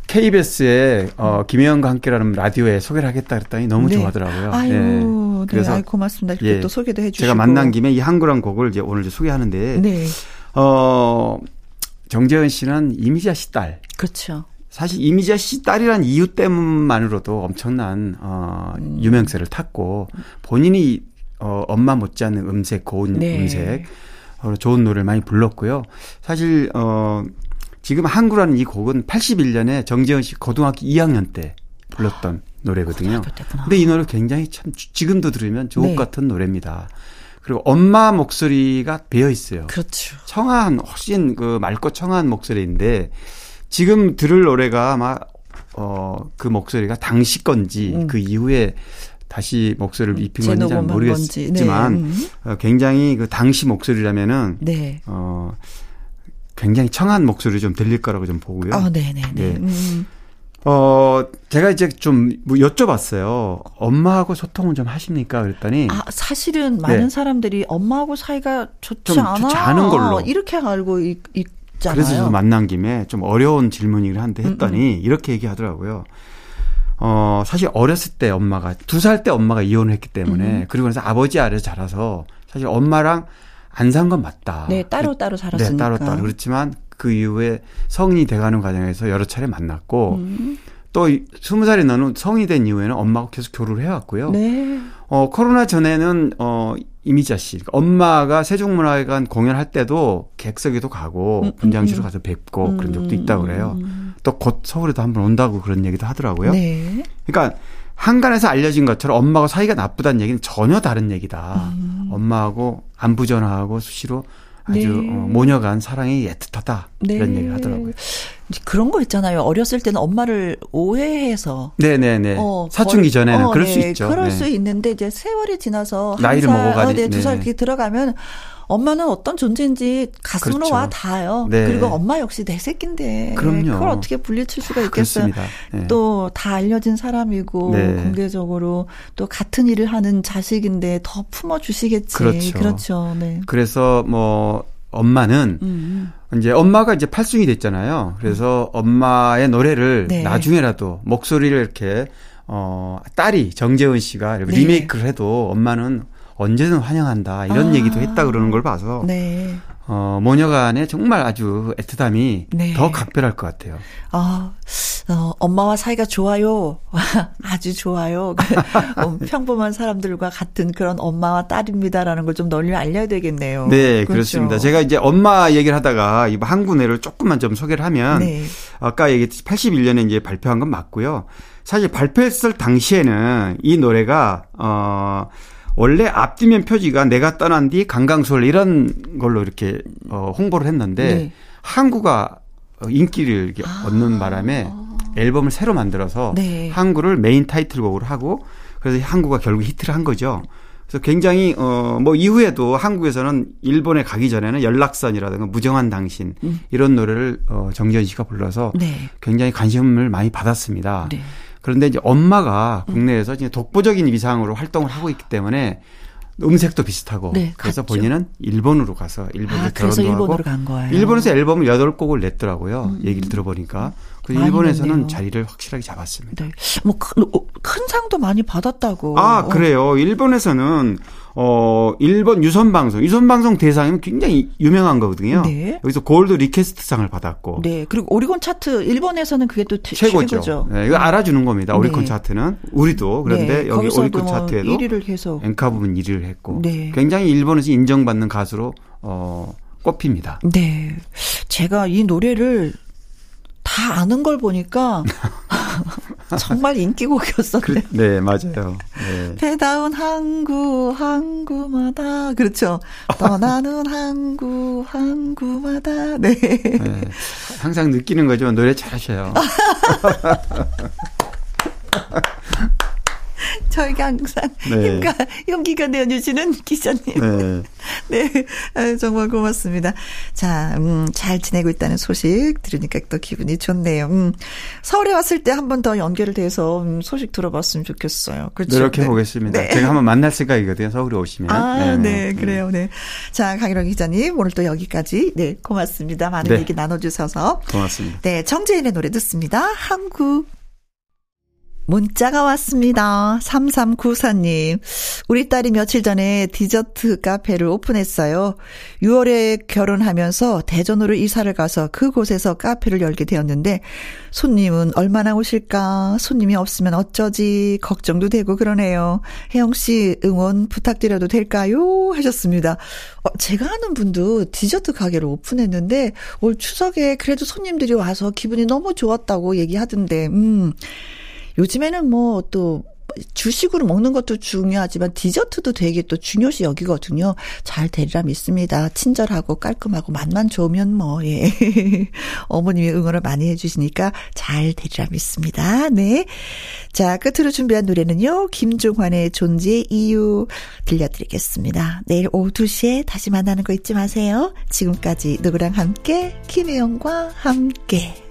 KBS에 어 김혜영과 함께라는 라디오에 소개를 하겠다 그랬더니 너무 네. 좋아하더라고요. 아유, 네. 그래서 네, 고맙습니다. 이렇게 예, 또 소개도 해주시고 제가 만난 김에 이 한구란 곡을 이제 오늘 이제 소개하는데 네. 어 정재은 씨는 이미자 씨 딸. 그렇죠. 사실 이미자 씨 딸이란 이유 때문만으로도 엄청난 어 음. 유명세를 탔고 본인이 어 엄마 못지않은 음색 고운 네. 음색 어, 좋은 노래를 많이 불렀고요. 사실 어 지금 한구라는 이 곡은 81년에 정재은 씨 고등학교 2학년 때 불렀던 노래거든요. 근데 이 노래 굉장히 참 지금도 들으면 좋을 네. 같은 노래입니다. 그리고 엄마 목소리가 배어 있어요. 그렇죠. 청아한 훨씬 그 맑고 청아한 목소리인데 지금 들을 노래가 아마 어그 목소리가 당시 건지 음. 그 이후에 다시 목소리를 입힌 건지 잘 모르겠지만 네. 음. 어, 굉장히 그 당시 목소리라면은 네. 어 굉장히 청한 목소리 좀 들릴 거라고 좀 보고요. 어, 네네네. 네. 음. 어, 제가 이제 좀 뭐 여쭤봤어요. 엄마하고 소통은 좀 하십니까? 그랬더니. 아, 사실은 많은 네. 사람들이 엄마하고 사이가 좋지 않아. 좋지 않은 걸로. 이렇게 알고 있, 잖아요 그래서 만난 김에 좀 어려운 질문이긴 한데 했더니 음음. 이렇게 얘기하더라고요. 어, 사실 어렸을 때 엄마가, 두 살 때 엄마가 이혼을 했기 때문에, 음. 그리고 나서 아버지 아래서 자라서 사실 엄마랑 안 산 건 맞다. 네, 따로 따로 살았으니까. 네, 따로 따로. 그렇지만 그 이후에 성인이 돼가는 과정에서 여러 차례 만났고 음. 또 스무 살이 넘은 성이 된 이후에는 엄마하고 계속 교류를 해왔고요. 네. 어 코로나 전에는 어 이미자 씨, 그러니까 엄마가 세종문화회관 공연할 때도 객석에도 가고 음, 음 분장실로 음. 가서 뵙고 음. 그런 적도 있다고 그래요. 음. 또곧 서울에도 한번 온다고 그런 얘기도 하더라고요. 네. 그러니까 한간에서 알려진 것처럼 엄마가 사이가 나쁘다는 얘기는 전혀 다른 얘기다. 음. 엄마하고 안부 전화하고 수시로 아주 네. 어, 모녀간 사랑이 애틋하다 네. 이런 얘기를 하더라고요. 그런 거 있잖아요. 어렸을 때는 엄마를 오해해서 네네네 어, 사춘기 전에는 어, 그럴 네. 수 있죠. 그럴 네. 수 있는데 이제 세월이 지나서 나이를 먹어가니 어, 네, 두살 네. 들어가면 엄마는 어떤 존재인지 가슴으로 그렇죠. 와 닿아요. 네. 그리고 엄마 역시 내 새끼인데 그럼요. 그걸 어떻게 분리칠 수가 있겠어요. 네. 또다 알려진 사람이고 네. 공개적으로 또 같은 일을 하는 자식인데 더 품어 주시겠지. 그렇죠. 그렇죠. 네. 그래서 뭐 엄마는 음. 이제 엄마가 이제 팔순이 됐잖아요. 그래서 음. 엄마의 노래를 네. 나중에라도 목소리를 이렇게 어 딸이 정재은 씨가 네. 리메이크를 해도 엄마는 언제든 환영한다 이런 아. 얘기도 했다 그러는 걸 봐서 네. 어, 모녀간에 정말 아주 애틋함이 네. 더 각별할 것 같아요. 아, 어, 엄마와 사이가 좋아요. [laughs] 아주 좋아요. [laughs] 어, 평범한 사람들과 같은 그런 엄마와 딸입니다라는 걸 좀 널리 알려야 되겠네요. 네, 그렇죠. 그렇습니다 제가 이제 엄마 얘기를 하다가 이 한군애를 조금만 좀 소개를 하면 네. 아까 얘기했듯이 81년에 이제 발표한 건 맞고요. 사실 발표했을 당시에는 이 노래가 어 원래 앞뒤면 표지가 내가 떠난 뒤 강강술 이런 걸로 이렇게 어 홍보를 했는데 네. 항구가 인기를 아. 얻는 바람에 앨범을 새로 만들어서 네. 항구를 메인 타이틀곡으로 하고 그래서 항구가 결국 히트를 한 거죠. 그래서 굉장히 어 뭐 이후에도 한국에서는 일본에 가기 전에는 연락선이라든가 무정한 당신 음. 이런 노래를 어 정지현 씨가 불러서 네. 굉장히 관심을 많이 받았습니다. 네. 그런데 이제 엄마가 음. 국내에서 이제 독보적인 위상으로 활동을 하고 있기 때문에 음색도 비슷하고 네, 그래서. 본인은 일본으로 가서 일본에 아, 결혼도 일본으로 하고 간 거예요. 일본에서 앨범을 8곡을 냈더라고요. 음. 얘기를 들어보니까. 그 일본에서는 냈네요. 자리를 확실하게 잡았습니다. 네. 뭐큰 어, 큰 상도 많이 받았다고. 아, 그래요. 일본에서는 어, 일본 유선방송, 유선방송 대상이면 굉장히 유명한 거거든요. 네. 여기서 골드 리퀘스트상을 받았고. 네. 그리고 오리콘 차트, 일본에서는 그게 또 최고죠. 최고죠. 네, 이거 알아주는 겁니다. 오리콘 네. 차트는. 우리도. 그런데 네. 여기 오리콘 뭐 차트에도 1위를 계속. 엔카 부분 1위를 했고. 네. 굉장히 일본에서 인정받는 가수로, 어, 꼽힙니다. 네. 제가 이 노래를 다 아는 걸 보니까 [laughs] [laughs] 정말 인기곡이었었네요. 그, 네, 맞아요. 네. 배다운 항구, 항구마다. 그렇죠. 떠나는 [laughs] 항구, 항구마다. 네. 네. 항상 느끼는 거지만 노래 잘하셔요. [laughs] [laughs] 저에게 항상 네. 힘과 용기가 내어주시는 기자님. 네. [laughs] 네. 아, 정말 고맙습니다. 자, 음, 잘 지내고 있다는 소식 들으니까 또 기분이 좋네요. 음, 서울에 왔을 때 한 번 더 연결을 돼서 음, 소식 들어봤으면 좋겠어요. 그렇죠. 노력해 네. 보겠습니다. 네. 제가 한번 만날 생각이거든요. 서울에 오시면. 아, 네, 네. 그래요. 네. 자, 강일영 기자님, 오늘 또 여기까지. 네, 고맙습니다. 많은 네. 얘기 나눠주셔서. 고맙습니다. 네, 정재인의 노래 듣습니다. 한국. 문자가 왔습니다. 3394님. 우리 딸이 며칠 전에 디저트 카페를 오픈했어요. 6월에 결혼하면서 대전으로 이사를 가서 그곳에서 카페를 열게 되었는데 손님은 얼마나 오실까? 손님이 없으면 어쩌지? 걱정도 되고 그러네요. 혜영 씨 응원 부탁드려도 될까요? 하셨습니다. 어, 제가 아는 분도 디저트 가게를 오픈했는데 올 추석에 그래도 손님들이 와서 기분이 너무 좋았다고 얘기하던데 음. 요즘에는 뭐 또 주식으로 먹는 것도 중요하지만 디저트도 되게 또 중요시 여기거든요. 잘 되리라 믿습니다. 친절하고 깔끔하고 맛만 좋으면 뭐, 예. [laughs] 어머님이 응원을 많이 해주시니까 잘 되리라 믿습니다. 네. 자, 끝으로 준비한 노래는요. 김종환의 존재의 이유 들려드리겠습니다. 내일 오후 2시에 다시 만나는 거 잊지 마세요. 지금까지 누구랑 함께, 김혜영과 함께.